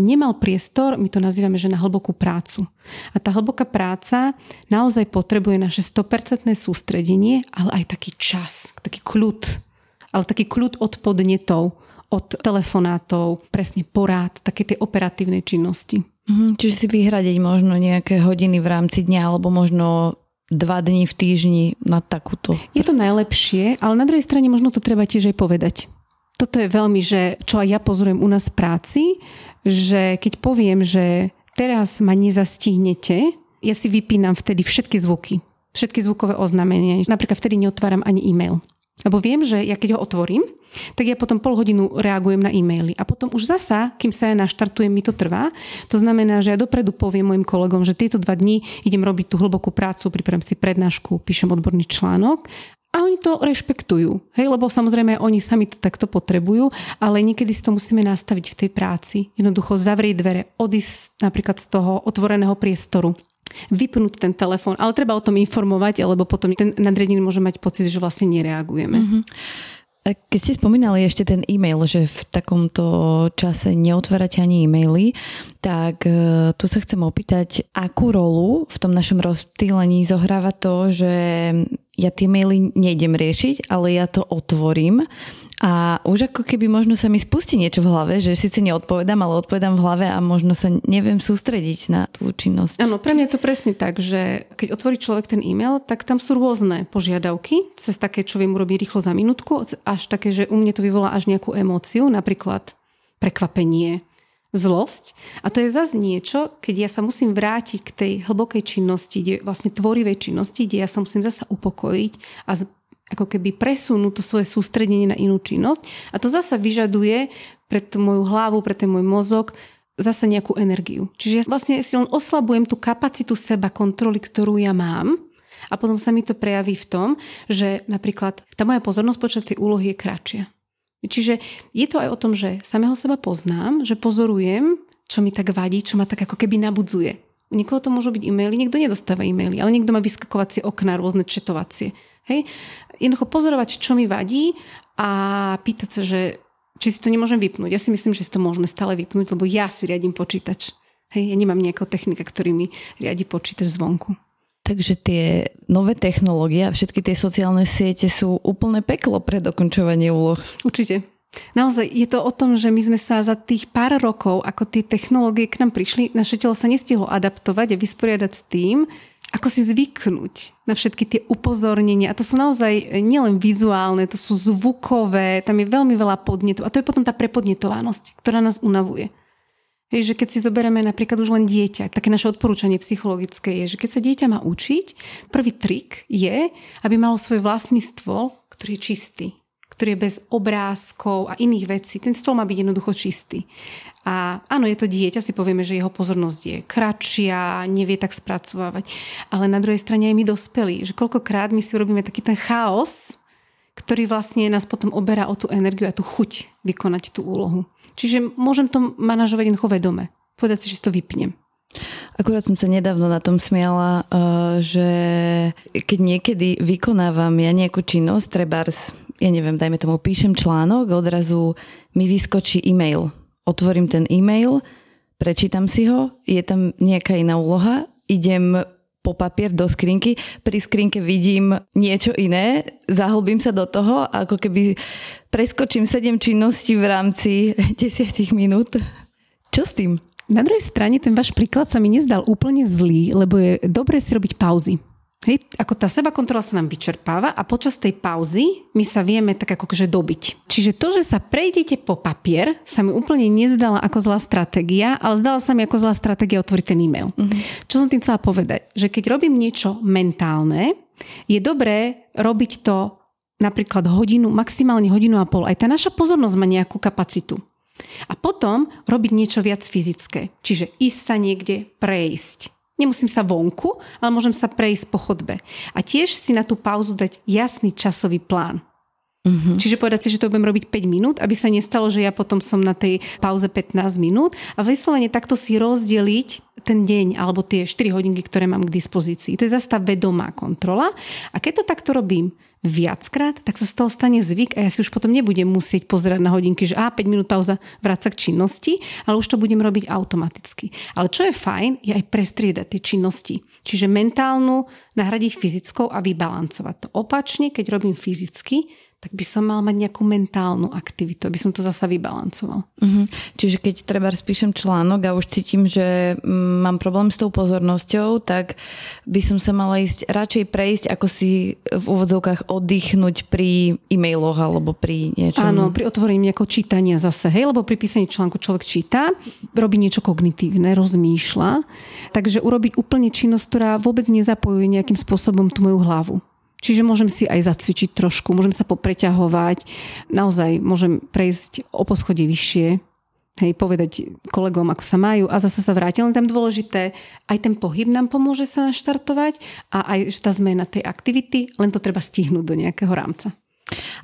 nemal priestor, my to nazývame, že na hlbokú prácu. A tá hlboká práca naozaj potrebuje naše 100% sústredenie, ale aj taký čas, taký kľud. Ale taký kľud od podnetov, od telefonátov, presne porád, také tej operatívnej činnosti. Mhm, čiže si vyhradiť možno nejaké hodiny v rámci dňa alebo možno dva dní v týždni na takúto. Je to najlepšie, ale na druhej strane možno to treba tiež aj povedať Toto je veľmi, že čo aj ja pozorujem u nás v práci, že keď poviem, že teraz ma nezastihnete, ja si vypínam vtedy všetky zvuky, všetky zvukové oznámenia. Napríklad vtedy neotváram ani e-mail. Lebo viem, že ja keď ho otvorím, tak ja potom pol hodinu reagujem na e-maily. A potom už zasa, kým sa ja naštartujem, mi to trvá. To znamená, že ja dopredu poviem mojim kolegom, že tieto dva dní idem robiť tú hlbokú prácu, pripravím si prednášku, píšem odborný článok a oni to rešpektujú, hej, lebo samozrejme oni sami to takto potrebujú, ale niekedy si to musíme nastaviť v tej práci. Jednoducho zavrieť dvere, odísť napríklad z toho otvoreného priestoru vypnúť ten telefón, ale treba o tom informovať, lebo potom ten nadriadený môže mať pocit, že vlastne nereagujeme. Mm-hmm. Keď ste spomínali ešte ten e-mail, že v takomto čase neotvárate ani e-maily, tak e, tu sa chcem opýtať, akú rolu v tom našom rozptýlení zohráva to, že ja tie maily nejdem riešiť, ale ja to otvorím a už ako keby možno sa mi spustí niečo v hlave, že síce neodpovedám, ale odpovedám v hlave a možno sa neviem sústrediť na tú činnosť. Áno, pre mňa je to presne tak, že keď otvorí človek ten e-mail, tak tam sú rôzne požiadavky, cez také, čo viem urobiť rýchlo za minútku, až také, že u mne to vyvolá až nejakú emóciu, napríklad prekvapenie, zlosť. A to je zase niečo, keď ja sa musím vrátiť k tej hlbokej činnosti, kde, vlastne tvorivej činnosti, kde ja sa musím zasa upokojiť a ako keby presunú to svoje sústredenie na inú činnosť. A to zasa vyžaduje pre tú moju hlavu, pre ten môj mozog zase nejakú energiu. Čiže ja vlastne si len oslabujem tú kapacitu seba kontroly, ktorú ja mám a potom sa mi to prejaví v tom, že napríklad tá moja pozornosť počas tej úlohy je kratšia. Čiže je to aj o tom, že samého seba poznám, že pozorujem, čo mi tak vadí, čo ma tak ako keby nabudzuje. U niekoho to môžu byť e-maily, niekto nedostáva e-maily, ale niekto má vyskakovacie okná, rôzne četovacie. Hej? Jednoducho pozorovať, čo mi vadí a pýtať sa, že či si to nemôžem vypnúť. Ja si myslím, že si to môžeme stále vypnúť, lebo ja si riadím počítač. Hej, ja nemám nejakého technika, ktorý mi riadi počítač zvonku. Takže tie nové technológie a všetky tie sociálne siete sú úplne peklo pre dokončovanie úloh. Určite. Naozaj je to o tom, že my sme sa za tých pár rokov, ako tie technológie k nám prišli, naše telo sa nestihlo adaptovať a vysporiadať s tým, ako si zvyknúť na všetky tie upozornenia. A to sú naozaj nielen vizuálne, to sú zvukové, tam je veľmi veľa podnetov. A to je potom tá prepodnetovanosť, ktorá nás unavuje. Hej, že keď si zoberieme napríklad už len dieťa, také naše odporúčanie psychologické je, že keď sa dieťa má učiť, prvý trik je, aby malo svoj vlastný stôl, ktorý je čistý, ktorý je bez obrázkov a iných vecí. Ten stôl má byť jednoducho čistý. A áno, je to dieťa, si povieme, že jeho pozornosť je kratšia, nevie tak spracovávať. Ale na druhej strane aj my dospelí, že koľkokrát my si urobíme taký ten chaos, ktorý vlastne nás potom oberá o tú energiu a tú chuť vykonať tú úlohu. Čiže môžem to manažovať jednoducho vedome. Povedať si, že si to vypnem. Akurát som sa nedávno na tom smiala, eh, že keď niekedy vykonávam ja nejakú činnosť, trebárs, ja neviem, dajme tomu, píšem článok, odrazu mi vyskočí e-mail otvorím ten e-mail, prečítam si ho, je tam nejaká iná úloha, idem po papier do skrinky, pri skrinke vidím niečo iné, zahlbím sa do toho, ako keby preskočím 7 činností v rámci <laughs> 10 minút. Čo s tým? Na druhej strane ten váš príklad sa mi nezdal úplne zlý, lebo je dobre si robiť pauzy. Hej, ako tá seba kontrola sa nám vyčerpáva a počas tej pauzy my sa vieme tak ako že dobiť. Čiže to, že sa prejdete po papier, sa mi úplne nezdala ako zlá stratégia, ale zdala sa mi ako zlá stratégia otvoriť ten e-mail. Mm-hmm. Čo som tým chcela povedať? Že keď robím niečo mentálne, je dobré robiť to napríklad hodinu, maximálne hodinu a pol. Aj tá naša pozornosť má nejakú kapacitu. A potom robiť niečo viac fyzické. Čiže ísť sa niekde prejsť Nemusím sa vonku, ale môžem sa prejsť po chodbe. A tiež si na tú pauzu dať jasný časový plán. Mm-hmm. Čiže povedať si, že to budem robiť 5 minút, aby sa nestalo, že ja potom som na tej pauze 15 minút a vyslovene takto si rozdeliť ten deň alebo tie 4 hodinky, ktoré mám k dispozícii. To je zase tá vedomá kontrola. A keď to takto robím viackrát, tak sa z toho stane zvyk a ja si už potom nebudem musieť pozerať na hodinky, že a 5 minút pauza, vráca k činnosti, ale už to budem robiť automaticky. Ale čo je fajn, je aj prestriedať tie činnosti. Čiže mentálnu nahradiť fyzickou a vybalancovať to. Opačne, keď robím fyzicky, tak by som mal mať nejakú mentálnu aktivitu, aby som to zasa vybalancoval. Uh-huh. Čiže keď treba spíšem článok a už cítim, že mm, mám problém s tou pozornosťou, tak by som sa mala ísť radšej prejsť, ako si v úvodzovkách oddychnúť pri e-mailoch alebo pri niečom. Áno, pri otvorení nejakého čítania zase, hej, lebo pri písaní článku človek číta, robí niečo kognitívne, rozmýšľa, takže urobiť úplne činnosť, ktorá vôbec nezapojuje nejakým spôsobom tú moju hlavu. Čiže môžem si aj zacvičiť trošku, môžem sa popreťahovať, naozaj môžem prejsť o poschodie vyššie, hej, povedať kolegom, ako sa majú a zase sa vrátiť. Len tam dôležité, aj ten pohyb nám pomôže sa naštartovať a aj tá zmena tej aktivity, len to treba stihnúť do nejakého rámca.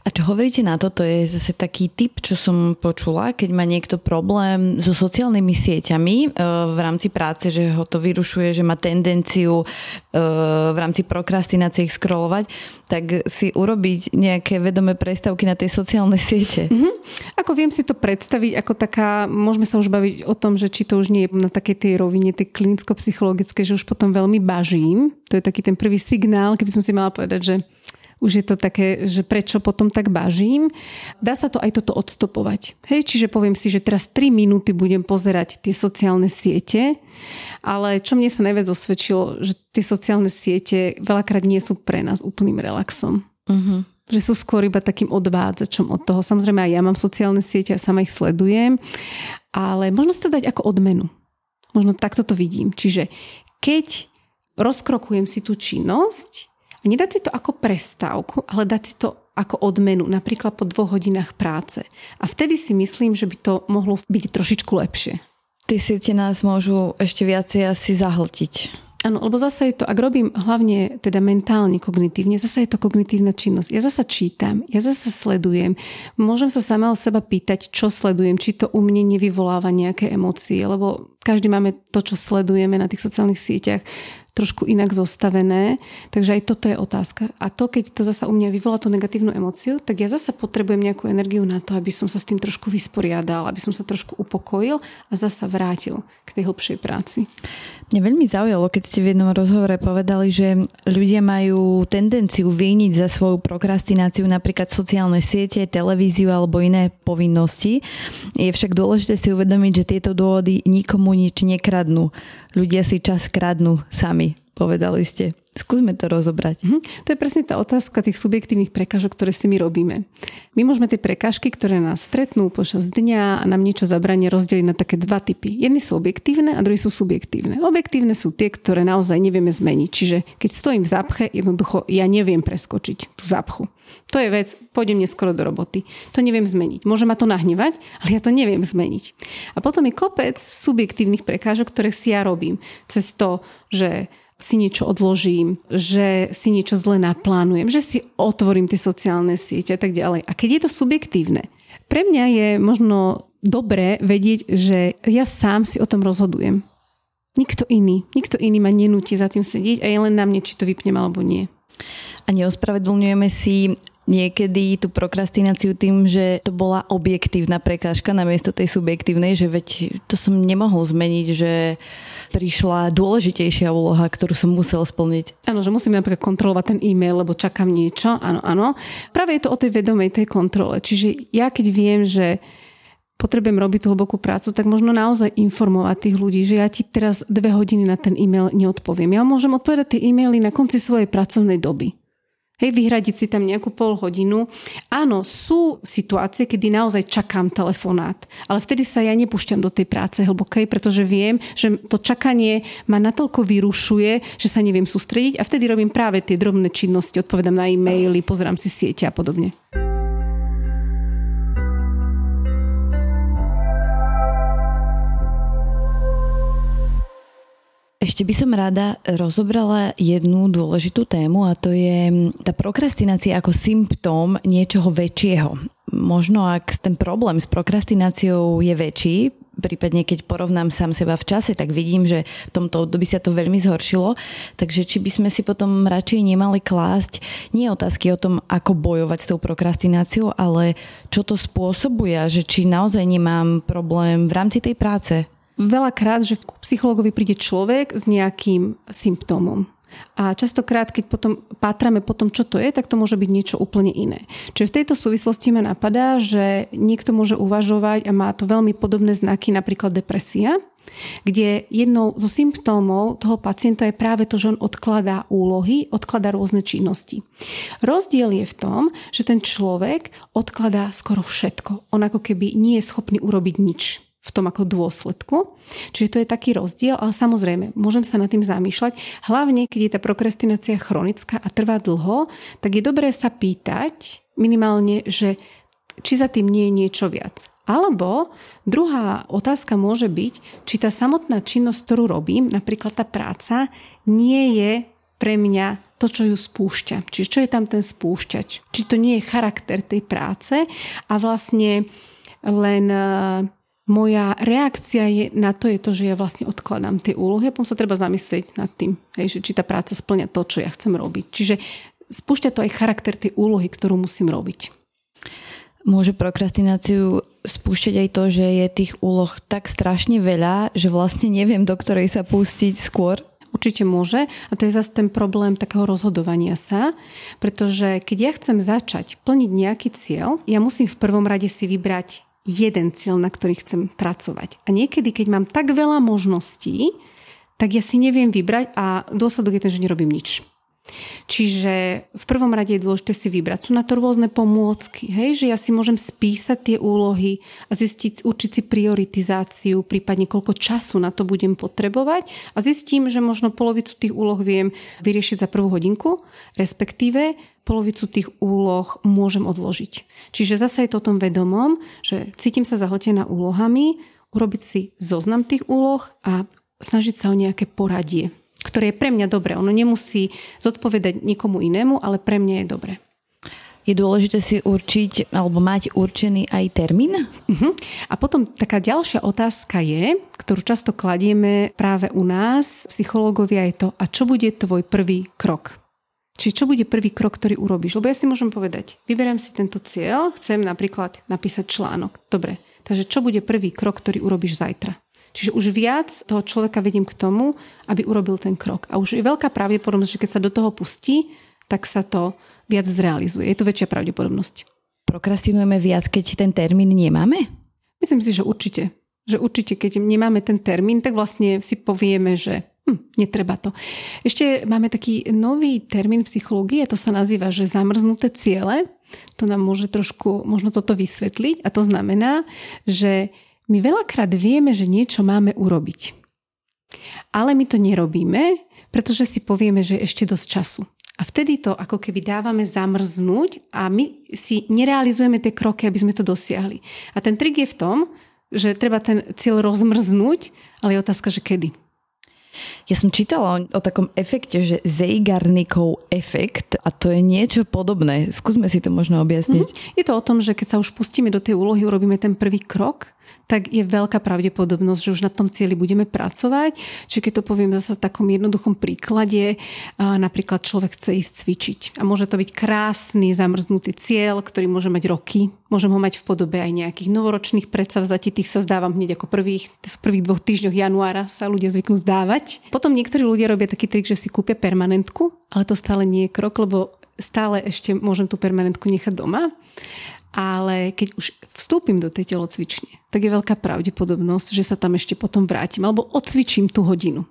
A čo hovoríte na to? To je zase taký typ, čo som počula, keď má niekto problém so sociálnymi sieťami e, v rámci práce, že ho to vyrušuje, že má tendenciu e, v rámci prokrastinácie ich scrollovať, tak si urobiť nejaké vedomé prestavky na tej sociálnej siete. Mm-hmm. Ako viem si to predstaviť ako taká, môžeme sa už baviť o tom, že či to už nie je na takej tej rovine, tej klinicko-psychologické, že už potom veľmi bažím. To je taký ten prvý signál, keby som si mala povedať, že už je to také, že prečo potom tak bažím. Dá sa to aj toto odstopovať. Hej, čiže poviem si, že teraz 3 minúty budem pozerať tie sociálne siete, ale čo mne sa najviac osvedčilo, že tie sociálne siete veľakrát nie sú pre nás úplným relaxom. Uh-huh. Že sú skôr iba takým odvádzačom od toho. Samozrejme aj ja mám sociálne siete a sama ich sledujem, ale možno si to dať ako odmenu. Možno takto to vidím. Čiže keď rozkrokujem si tú činnosť, a nedať si to ako prestávku, ale dať si to ako odmenu, napríklad po dvoch hodinách práce. A vtedy si myslím, že by to mohlo byť trošičku lepšie. Tie siete nás môžu ešte viacej asi zahltiť. Áno, lebo zase je to, ak robím hlavne teda mentálne, kognitívne, zase je to kognitívna činnosť. Ja zase čítam, ja zase sledujem. Môžem sa sama o seba pýtať, čo sledujem, či to u mne nevyvoláva nejaké emócie, lebo každý máme to, čo sledujeme na tých sociálnych sieťach trošku inak zostavené. Takže aj toto je otázka. A to, keď to zasa u mňa vyvolá tú negatívnu emóciu, tak ja zasa potrebujem nejakú energiu na to, aby som sa s tým trošku vysporiadal, aby som sa trošku upokojil a zasa vrátil k tej hlbšej práci. Mne veľmi zaujalo, keď ste v jednom rozhovore povedali, že ľudia majú tendenciu vyniť za svoju prokrastináciu napríklad sociálne siete, televíziu alebo iné povinnosti. Je však dôležité si uvedomiť, že tieto dôvody nikomu nič nekradnú ľudia si čas kradnú sami, povedali ste. Skúsme to rozobrať. Mhm. To je presne tá otázka tých subjektívnych prekážok, ktoré si my robíme. My môžeme tie prekážky, ktoré nás stretnú počas dňa a nám niečo zabranie rozdeliť na také dva typy. Jedny sú objektívne a druhé sú subjektívne. Objektívne sú tie, ktoré naozaj nevieme zmeniť. Čiže keď stojím v zápche, jednoducho ja neviem preskočiť tú zápchu. To je vec, pôjdem neskoro do roboty. To neviem zmeniť. Môže ma to nahnevať, ale ja to neviem zmeniť. A potom je kopec subjektívnych prekážok, ktoré si ja robím. Cez to, že si niečo odložím, že si niečo zle naplánujem, že si otvorím tie sociálne siete a tak ďalej. A keď je to subjektívne, pre mňa je možno dobré vedieť, že ja sám si o tom rozhodujem. Nikto iný. Nikto iný ma nenúti za tým sedieť a je len na mne, či to vypnem alebo nie. A neospravedlňujeme si niekedy tú prokrastináciu tým, že to bola objektívna prekážka namiesto tej subjektívnej, že veď to som nemohol zmeniť, že prišla dôležitejšia úloha, ktorú som musel splniť. Áno, že musím napríklad kontrolovať ten e-mail, lebo čakám niečo. Áno, áno. Práve je to o tej vedomej tej kontrole. Čiže ja keď viem, že potrebujem robiť tú hlbokú prácu, tak možno naozaj informovať tých ľudí, že ja ti teraz dve hodiny na ten e-mail neodpoviem. Ja môžem odpovedať tie e-maily na konci svojej pracovnej doby. Hej, vyhradiť si tam nejakú pol hodinu. Áno, sú situácie, kedy naozaj čakám telefonát, ale vtedy sa ja nepúšťam do tej práce hlbokej, pretože viem, že to čakanie ma natoľko vyrušuje, že sa neviem sústrediť a vtedy robím práve tie drobné činnosti, odpovedám na e-maily, pozerám si siete a podobne. Ešte by som rada rozobrala jednu dôležitú tému a to je tá prokrastinácia ako symptóm niečoho väčšieho. Možno ak ten problém s prokrastináciou je väčší, prípadne keď porovnám sám seba v čase, tak vidím, že v tomto období sa to veľmi zhoršilo. Takže či by sme si potom radšej nemali klásť nie otázky o tom, ako bojovať s tou prokrastináciou, ale čo to spôsobuje, že či naozaj nemám problém v rámci tej práce veľakrát, že k psychologovi príde človek s nejakým symptómom. A častokrát, keď potom pátrame po tom, čo to je, tak to môže byť niečo úplne iné. Čiže v tejto súvislosti ma napadá, že niekto môže uvažovať a má to veľmi podobné znaky, napríklad depresia, kde jednou zo symptómov toho pacienta je práve to, že on odkladá úlohy, odkladá rôzne činnosti. Rozdiel je v tom, že ten človek odkladá skoro všetko. On ako keby nie je schopný urobiť nič v tom ako dôsledku. Čiže to je taký rozdiel, ale samozrejme, môžem sa nad tým zamýšľať. Hlavne, keď je tá prokrastinácia chronická a trvá dlho, tak je dobré sa pýtať minimálne, že či za tým nie je niečo viac. Alebo druhá otázka môže byť, či tá samotná činnosť, ktorú robím, napríklad tá práca, nie je pre mňa to, čo ju spúšťa. Čiže čo je tam ten spúšťač. Či to nie je charakter tej práce a vlastne len moja reakcia je, na to je to, že ja vlastne odkladám tie úlohy a potom sa treba zamyslieť nad tým, hej, že či tá práca splňa to, čo ja chcem robiť. Čiže spúšťa to aj charakter tej úlohy, ktorú musím robiť. Môže prokrastináciu spúšťať aj to, že je tých úloh tak strašne veľa, že vlastne neviem, do ktorej sa pustiť skôr? Určite môže a to je zase ten problém takého rozhodovania sa, pretože keď ja chcem začať plniť nejaký cieľ, ja musím v prvom rade si vybrať jeden cieľ, na ktorý chcem pracovať. A niekedy, keď mám tak veľa možností, tak ja si neviem vybrať a dôsledok je ten, že nerobím nič. Čiže v prvom rade je dôležité si vybrať. Sú na to rôzne pomôcky, hej? že ja si môžem spísať tie úlohy a zistiť, určiť si prioritizáciu, prípadne koľko času na to budem potrebovať a zistím, že možno polovicu tých úloh viem vyriešiť za prvú hodinku, respektíve polovicu tých úloh môžem odložiť. Čiže zase je to o tom vedomom, že cítim sa zahltená úlohami, urobiť si zoznam tých úloh a snažiť sa o nejaké poradie ktoré je pre mňa dobré. Ono nemusí zodpovedať niekomu inému, ale pre mňa je dobré. Je dôležité si určiť alebo mať určený aj termín? Uh-huh. A potom taká ďalšia otázka je, ktorú často kladieme práve u nás, psychológovia, je to, a čo bude tvoj prvý krok? Či čo bude prvý krok, ktorý urobíš? Lebo ja si môžem povedať, vyberiem si tento cieľ, chcem napríklad napísať článok. Dobre, takže čo bude prvý krok, ktorý urobíš zajtra? Čiže už viac toho človeka vedím k tomu, aby urobil ten krok. A už je veľká pravdepodobnosť, že keď sa do toho pustí, tak sa to viac zrealizuje. Je to väčšia pravdepodobnosť. Prokrastinujeme viac, keď ten termín nemáme? Myslím si, že určite. Že určite, keď nemáme ten termín, tak vlastne si povieme, že hm, netreba to. Ešte máme taký nový termín psychológie, to sa nazýva, že zamrznuté ciele. To nám môže trošku možno toto vysvetliť. A to znamená, že my veľakrát vieme, že niečo máme urobiť. Ale my to nerobíme, pretože si povieme, že je ešte dosť času. A vtedy to ako keby dávame zamrznúť a my si nerealizujeme tie kroky, aby sme to dosiahli. A ten trik je v tom, že treba ten cieľ rozmrznúť, ale je otázka, že kedy. Ja som čítala o, o takom efekte, že Zeigarnikov efekt a to je niečo podobné. Skúsme si to možno objasniť. Mm-hmm. Je to o tom, že keď sa už pustíme do tej úlohy, urobíme ten prvý krok, tak je veľká pravdepodobnosť, že už na tom cieli budeme pracovať. Čiže keď to poviem zase v takom jednoduchom príklade, napríklad človek chce ísť cvičiť a môže to byť krásny zamrznutý cieľ, ktorý môže mať roky. Môžem ho mať v podobe aj nejakých novoročných predsavzatí, tých sa zdávam hneď ako prvých, v prvých dvoch týždňoch januára sa ľudia zvyknú zdávať. Potom niektorí ľudia robia taký trik, že si kúpia permanentku, ale to stále nie je krok, lebo stále ešte môžem tú permanentku nechať doma ale keď už vstúpim do tej telocvične, tak je veľká pravdepodobnosť, že sa tam ešte potom vrátim alebo odcvičím tú hodinu.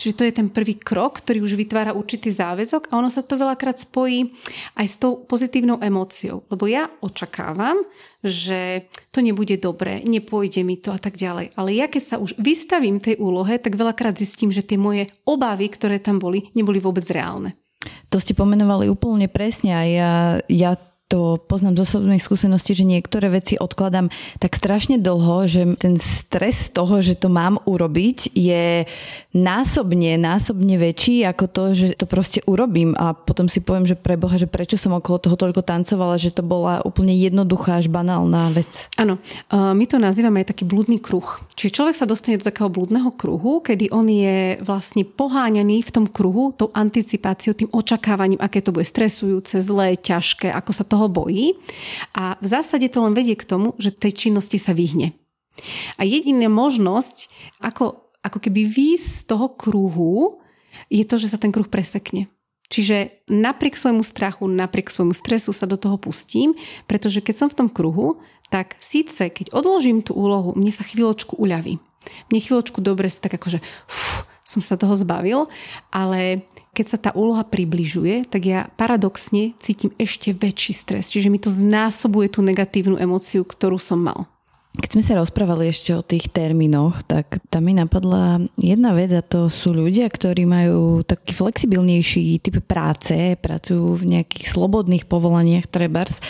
Čiže to je ten prvý krok, ktorý už vytvára určitý záväzok a ono sa to veľakrát spojí aj s tou pozitívnou emóciou. Lebo ja očakávam, že to nebude dobré, nepôjde mi to a tak ďalej. Ale ja keď sa už vystavím tej úlohe, tak veľakrát zistím, že tie moje obavy, ktoré tam boli, neboli vôbec reálne. To ste pomenovali úplne presne a ja, ja to poznám z osobnej skúsenosti, že niektoré veci odkladám tak strašne dlho, že ten stres toho, že to mám urobiť, je násobne, násobne väčší ako to, že to proste urobím a potom si poviem, že preboha, že prečo som okolo toho toľko tancovala, že to bola úplne jednoduchá až banálna vec. Áno, my to nazývame aj taký blúdny kruh. Čiže človek sa dostane do takého blúdneho kruhu, kedy on je vlastne poháňaný v tom kruhu, tou anticipáciou, tým očakávaním, aké to bude stresujúce, zlé, ťažké, ako sa to toho bojí a v zásade to len vedie k tomu, že tej činnosti sa vyhne. A jediná možnosť, ako, ako keby výjsť z toho kruhu, je to, že sa ten kruh presekne. Čiže napriek svojmu strachu, napriek svojmu stresu sa do toho pustím, pretože keď som v tom kruhu, tak síce keď odložím tú úlohu, mne sa chvíľočku uľaví. Mne chvíľočku dobre sa tak akože uf, som sa toho zbavil, ale keď sa tá úloha približuje, tak ja paradoxne cítim ešte väčší stres. Čiže mi to znásobuje tú negatívnu emóciu, ktorú som mal. Keď sme sa rozprávali ešte o tých termínoch, tak tam mi napadla jedna vec a to sú ľudia, ktorí majú taký flexibilnejší typ práce, pracujú v nejakých slobodných povolaniach trebárs.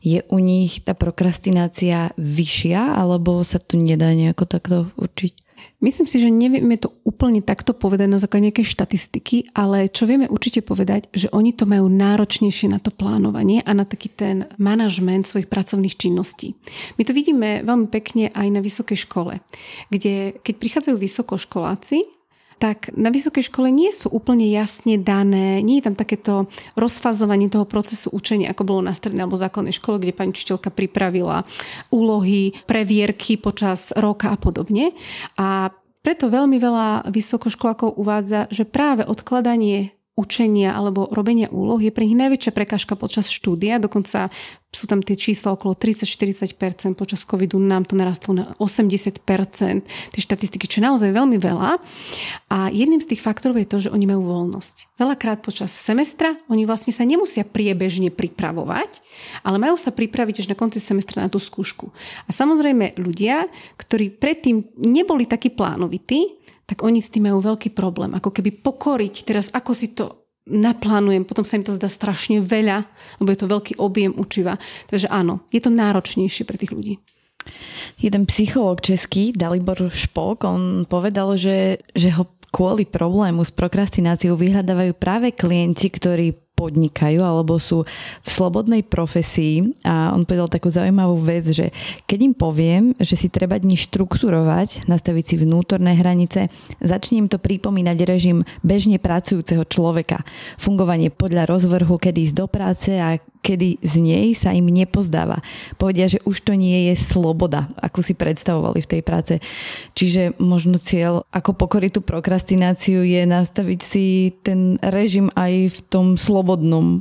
Je u nich tá prokrastinácia vyššia alebo sa to nedá nejako takto určiť? Myslím si, že nevieme to úplne takto povedať na základe nejakej štatistiky, ale čo vieme určite povedať, že oni to majú náročnejšie na to plánovanie a na taký ten manažment svojich pracovných činností. My to vidíme veľmi pekne aj na vysokej škole, kde keď prichádzajú vysokoškoláci, tak na vysokej škole nie sú úplne jasne dané, nie je tam takéto rozfazovanie toho procesu učenia, ako bolo na strednej alebo základnej škole, kde pani učiteľka pripravila úlohy, previerky počas roka a podobne. A preto veľmi veľa vysokoškolákov uvádza, že práve odkladanie učenia alebo robenia úloh je pre nich najväčšia prekážka počas štúdia. Dokonca sú tam tie čísla okolo 30-40%, počas covidu nám to narastlo na 80%, tie štatistiky, čo je naozaj veľmi veľa. A jedným z tých faktorov je to, že oni majú voľnosť. Veľakrát počas semestra oni vlastne sa nemusia priebežne pripravovať, ale majú sa pripraviť až na konci semestra na tú skúšku. A samozrejme ľudia, ktorí predtým neboli takí plánovití, tak oni s tým majú veľký problém. Ako keby pokoriť teraz, ako si to naplánujem, potom sa im to zdá strašne veľa, lebo je to veľký objem učiva. Takže áno, je to náročnejšie pre tých ľudí. Jeden psychológ český, Dalibor Špok, on povedal, že, že ho kvôli problému s prokrastináciou vyhľadávajú práve klienti, ktorí podnikajú alebo sú v slobodnej profesii a on povedal takú zaujímavú vec, že keď im poviem, že si treba dni štrukturovať, nastaviť si vnútorné hranice, začne im to pripomínať režim bežne pracujúceho človeka. Fungovanie podľa rozvrhu, kedy ísť do práce a kedy z nej sa im nepozdáva. Povedia, že už to nie je sloboda, ako si predstavovali v tej práce. Čiže možno cieľ, ako pokoriť tú prokrastináciu, je nastaviť si ten režim aj v tom slobodnom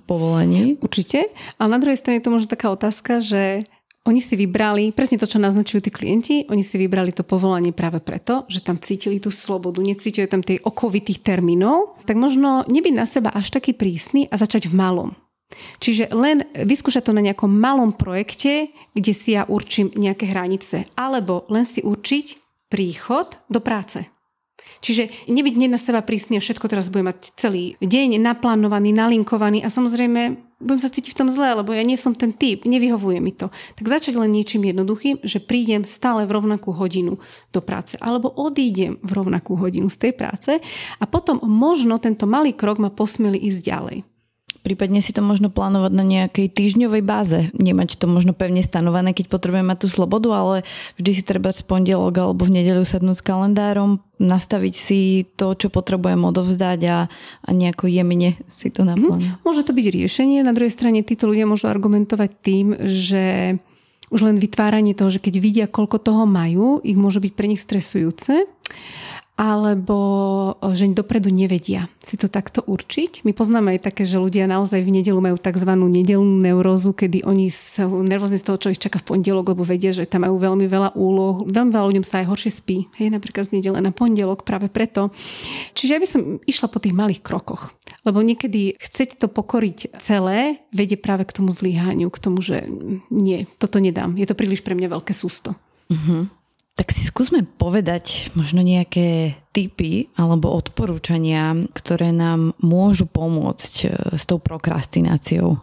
povolaní. Určite. Ale na druhej strane je to možno taká otázka, že oni si vybrali, presne to, čo naznačujú tí klienti, oni si vybrali to povolanie práve preto, že tam cítili tú slobodu, necítili tam tej okovitých termínov, tak možno nebyť na seba až taký prísny a začať v malom. Čiže len vyskúšať to na nejakom malom projekte, kde si ja určím nejaké hranice. Alebo len si určiť príchod do práce. Čiže nebyť nie na seba prísny a všetko teraz budem mať celý deň naplánovaný, nalinkovaný a samozrejme budem sa cítiť v tom zle, lebo ja nie som ten typ, nevyhovuje mi to. Tak začať len niečím jednoduchým, že prídem stále v rovnakú hodinu do práce alebo odídem v rovnakú hodinu z tej práce a potom možno tento malý krok ma posmieli ísť ďalej. Prípadne si to možno plánovať na nejakej týždňovej báze. Nemať to možno pevne stanovené, keď potrebujem mať tú slobodu, ale vždy si treba z pondelok alebo v nedeľu sadnúť s kalendárom, nastaviť si to, čo potrebujem odovzdať a, a nejako jemne si to naplánovať. Hm, môže to byť riešenie. Na druhej strane títo ľudia môžu argumentovať tým, že už len vytváranie toho, že keď vidia, koľko toho majú, ich môže byť pre nich stresujúce alebo že dopredu nevedia si to takto určiť. My poznáme aj také, že ľudia naozaj v nedelu majú tzv. nedelnú neurózu, kedy oni sú nervózni z toho, čo ich čaká v pondelok, lebo vedia, že tam majú veľmi veľa úloh. Veľmi veľa ľuďom sa aj horšie spí. Hej, napríklad z nedele na pondelok práve preto. Čiže ja by som išla po tých malých krokoch. Lebo niekedy chcieť to pokoriť celé, vedie práve k tomu zlyhaniu, k tomu, že nie, toto nedám. Je to príliš pre mňa veľké sústo. Uh-huh. Tak si skúsme povedať možno nejaké typy alebo odporúčania, ktoré nám môžu pomôcť e, s tou prokrastináciou.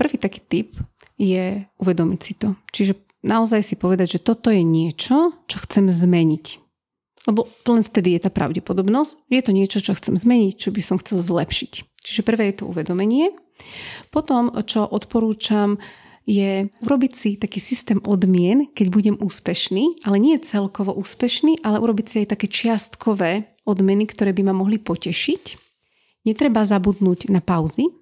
Prvý taký typ je uvedomiť si to. Čiže naozaj si povedať, že toto je niečo, čo chcem zmeniť. Lebo len vtedy je tá pravdepodobnosť, je to niečo, čo chcem zmeniť, čo by som chcel zlepšiť. Čiže prvé je to uvedomenie. Potom, čo odporúčam, je urobiť si taký systém odmien, keď budem úspešný, ale nie celkovo úspešný, ale urobiť si aj také čiastkové odmeny, ktoré by ma mohli potešiť. Netreba zabudnúť na pauzy,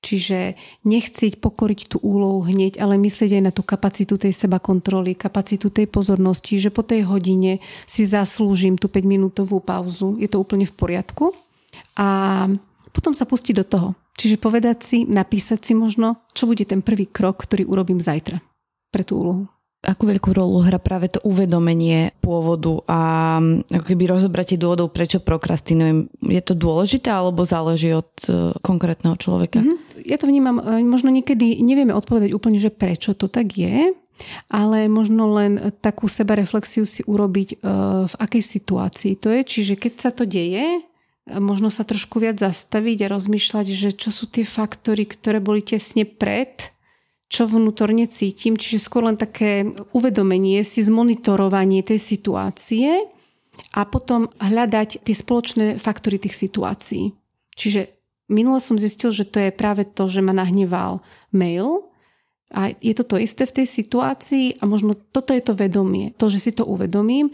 Čiže nechcieť pokoriť tú úlohu hneď, ale myslieť aj na tú kapacitu tej seba kontroly, kapacitu tej pozornosti, že po tej hodine si zaslúžim tú 5-minútovú pauzu. Je to úplne v poriadku. a potom sa pustiť do toho. Čiže povedať si, napísať si možno, čo bude ten prvý krok, ktorý urobím zajtra pre tú úlohu. Akú veľkú rolu hrá práve to uvedomenie pôvodu a ako keby rozobratie dôvodov, prečo prokrastinujem? Je to dôležité alebo záleží od uh, konkrétneho človeka? Mm-hmm. Ja to vnímam, e, možno niekedy nevieme odpovedať úplne, že prečo to tak je, ale možno len takú sebareflexiu si urobiť uh, v akej situácii to je. Čiže keď sa to deje, možno sa trošku viac zastaviť a rozmýšľať, že čo sú tie faktory, ktoré boli tesne pred čo vnútorne cítim, čiže skôr len také uvedomenie si, zmonitorovanie tej situácie a potom hľadať tie spoločné faktory tých situácií. Čiže minule som zistil, že to je práve to, že ma nahneval mail a je to to isté v tej situácii a možno toto je to vedomie, to, že si to uvedomím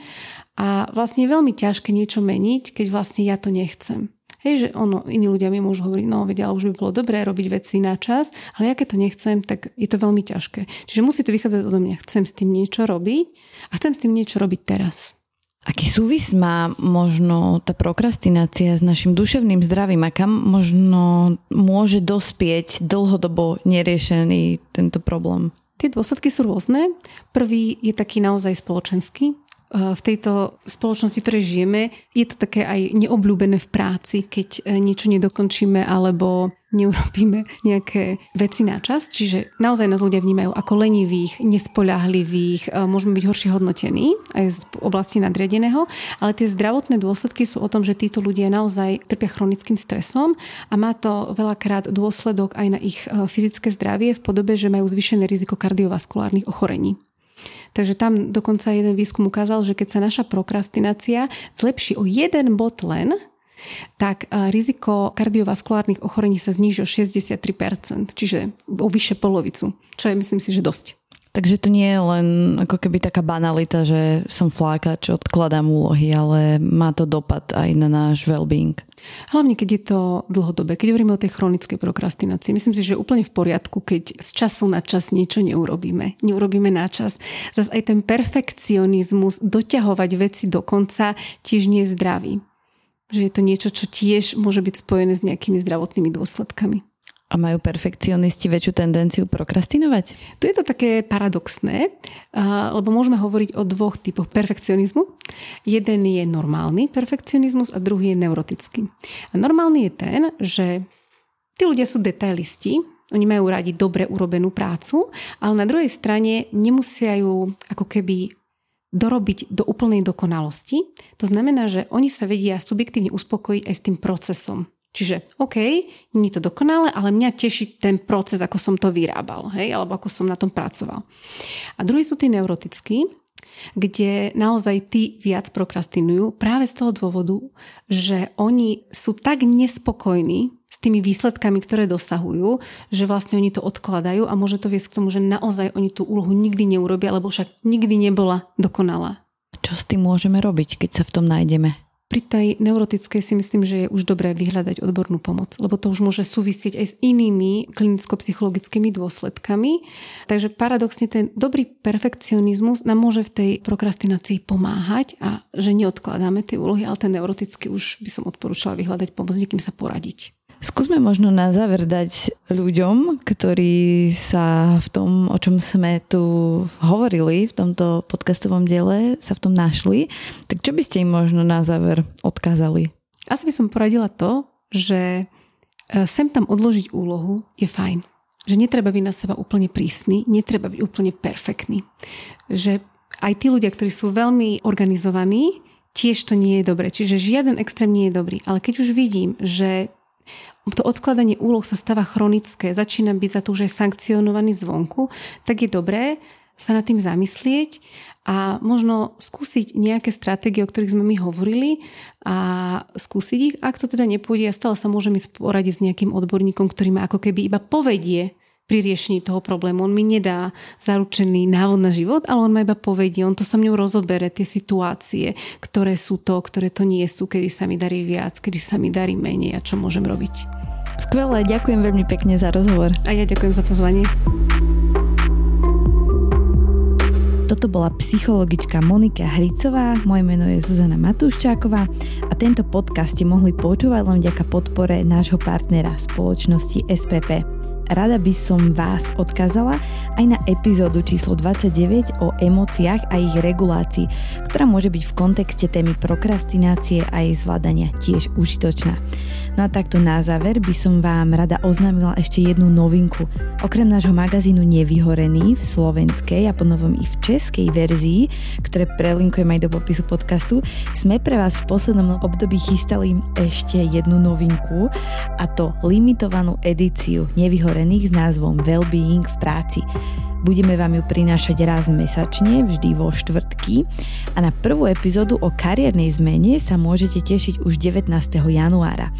a vlastne je veľmi ťažké niečo meniť, keď vlastne ja to nechcem. Hej, že ono, iní ľudia mi môžu hovoriť, no vedia, ale už by bolo dobré robiť veci na čas, ale ja keď to nechcem, tak je to veľmi ťažké. Čiže musí to vychádzať odo mňa. Chcem s tým niečo robiť a chcem s tým niečo robiť teraz. Aký súvis má možno tá prokrastinácia s našim duševným zdravím a kam možno môže dospieť dlhodobo neriešený tento problém? Tie dôsledky sú rôzne. Prvý je taký naozaj spoločenský, v tejto spoločnosti, ktorej žijeme, je to také aj neobľúbené v práci, keď e, niečo nedokončíme alebo neurobíme nejaké veci na čas. Čiže naozaj nás ľudia vnímajú ako lenivých, nespoľahlivých, e, môžeme byť horšie hodnotení aj z oblasti nadriadeného, ale tie zdravotné dôsledky sú o tom, že títo ľudia naozaj trpia chronickým stresom a má to veľakrát dôsledok aj na ich e, fyzické zdravie v podobe, že majú zvýšené riziko kardiovaskulárnych ochorení. Takže tam dokonca jeden výskum ukázal, že keď sa naša prokrastinácia zlepší o jeden bod len, tak e, riziko kardiovaskulárnych ochorení sa zníži o 63%, čiže o vyše polovicu, čo je myslím si, že dosť. Takže to nie je len ako keby taká banalita, že som flákač, odkladám úlohy, ale má to dopad aj na náš well-being. Hlavne, keď je to dlhodobé, keď hovoríme o tej chronickej prokrastinácii. Myslím si, že je úplne v poriadku, keď z času na čas niečo neurobíme. Neurobíme na čas. Zas aj ten perfekcionizmus, doťahovať veci do konca, tiež nie je zdravý. Že je to niečo, čo tiež môže byť spojené s nejakými zdravotnými dôsledkami. A majú perfekcionisti väčšiu tendenciu prokrastinovať? Tu je to také paradoxné, lebo môžeme hovoriť o dvoch typoch perfekcionizmu. Jeden je normálny perfekcionizmus a druhý je neurotický. A normálny je ten, že tí ľudia sú detailisti, oni majú radi dobre urobenú prácu, ale na druhej strane nemusia ju ako keby dorobiť do úplnej dokonalosti. To znamená, že oni sa vedia subjektívne uspokojiť aj s tým procesom. Čiže OK, nie je to dokonalé, ale mňa teší ten proces, ako som to vyrábal, hej, alebo ako som na tom pracoval. A druhý sú tí neurotickí, kde naozaj tí viac prokrastinujú práve z toho dôvodu, že oni sú tak nespokojní s tými výsledkami, ktoré dosahujú, že vlastne oni to odkladajú a môže to viesť k tomu, že naozaj oni tú úlohu nikdy neurobia, lebo však nikdy nebola dokonalá. Čo s tým môžeme robiť, keď sa v tom nájdeme? Pri tej neurotickej si myslím, že je už dobré vyhľadať odbornú pomoc, lebo to už môže súvisieť aj s inými klinicko-psychologickými dôsledkami. Takže paradoxne ten dobrý perfekcionizmus nám môže v tej prokrastinácii pomáhať a že neodkladáme tie úlohy, ale ten neurotický už by som odporúčala vyhľadať pomoc, niekým sa poradiť. Skúsme možno na záver dať ľuďom, ktorí sa v tom, o čom sme tu hovorili v tomto podcastovom diele, sa v tom našli. Tak čo by ste im možno na záver odkázali? Asi by som poradila to, že e, sem tam odložiť úlohu je fajn. Že netreba byť na seba úplne prísny, netreba byť úplne perfektný. Že aj tí ľudia, ktorí sú veľmi organizovaní, tiež to nie je dobré. Čiže žiaden extrém nie je dobrý. Ale keď už vidím, že to odkladanie úloh sa stáva chronické, začína byť za to už aj sankcionovaný zvonku, tak je dobré sa nad tým zamyslieť a možno skúsiť nejaké stratégie, o ktorých sme my hovorili a skúsiť ich. Ak to teda nepôjde, ja stále sa môžem ísť poradiť s nejakým odborníkom, ktorý ma ako keby iba povedie pri riešení toho problému. On mi nedá zaručený návod na život, ale on ma iba povedie, on to so mňou rozobere, tie situácie, ktoré sú to, ktoré to nie sú, kedy sa mi darí viac, kedy sa mi darí menej a čo môžem robiť. Skvelé, ďakujem veľmi pekne za rozhovor. A ja ďakujem za pozvanie. Toto bola psychologička Monika Hricová, moje meno je Zuzana Matúščáková a tento podcast ste mohli počúvať len vďaka podpore nášho partnera spoločnosti SPP rada by som vás odkázala aj na epizódu číslo 29 o emóciách a ich regulácii, ktorá môže byť v kontexte témy prokrastinácie a jej zvládania tiež užitočná. No a takto na záver by som vám rada oznámila ešte jednu novinku. Okrem nášho magazínu Nevyhorený v slovenskej a ponovom i v českej verzii, ktoré prelinkujem aj do popisu podcastu, sme pre vás v poslednom období chystali ešte jednu novinku a to limitovanú edíciu Nevyhorený otvorených s názvom Wellbeing v práci. Budeme vám ju prinášať raz mesačne, vždy vo štvrtky a na prvú epizódu o kariérnej zmene sa môžete tešiť už 19. januára.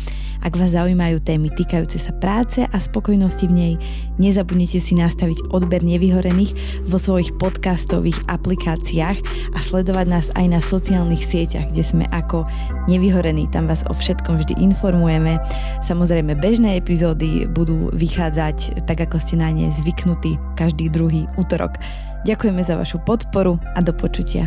Ak vás zaujímajú témy týkajúce sa práce a spokojnosti v nej, nezabudnite si nastaviť odber nevyhorených vo svojich podcastových aplikáciách a sledovať nás aj na sociálnych sieťach, kde sme ako nevyhorení. Tam vás o všetkom vždy informujeme. Samozrejme, bežné epizódy budú vychádzať tak, ako ste na ne zvyknutí každý druhý útorok. Ďakujeme za vašu podporu a do počutia.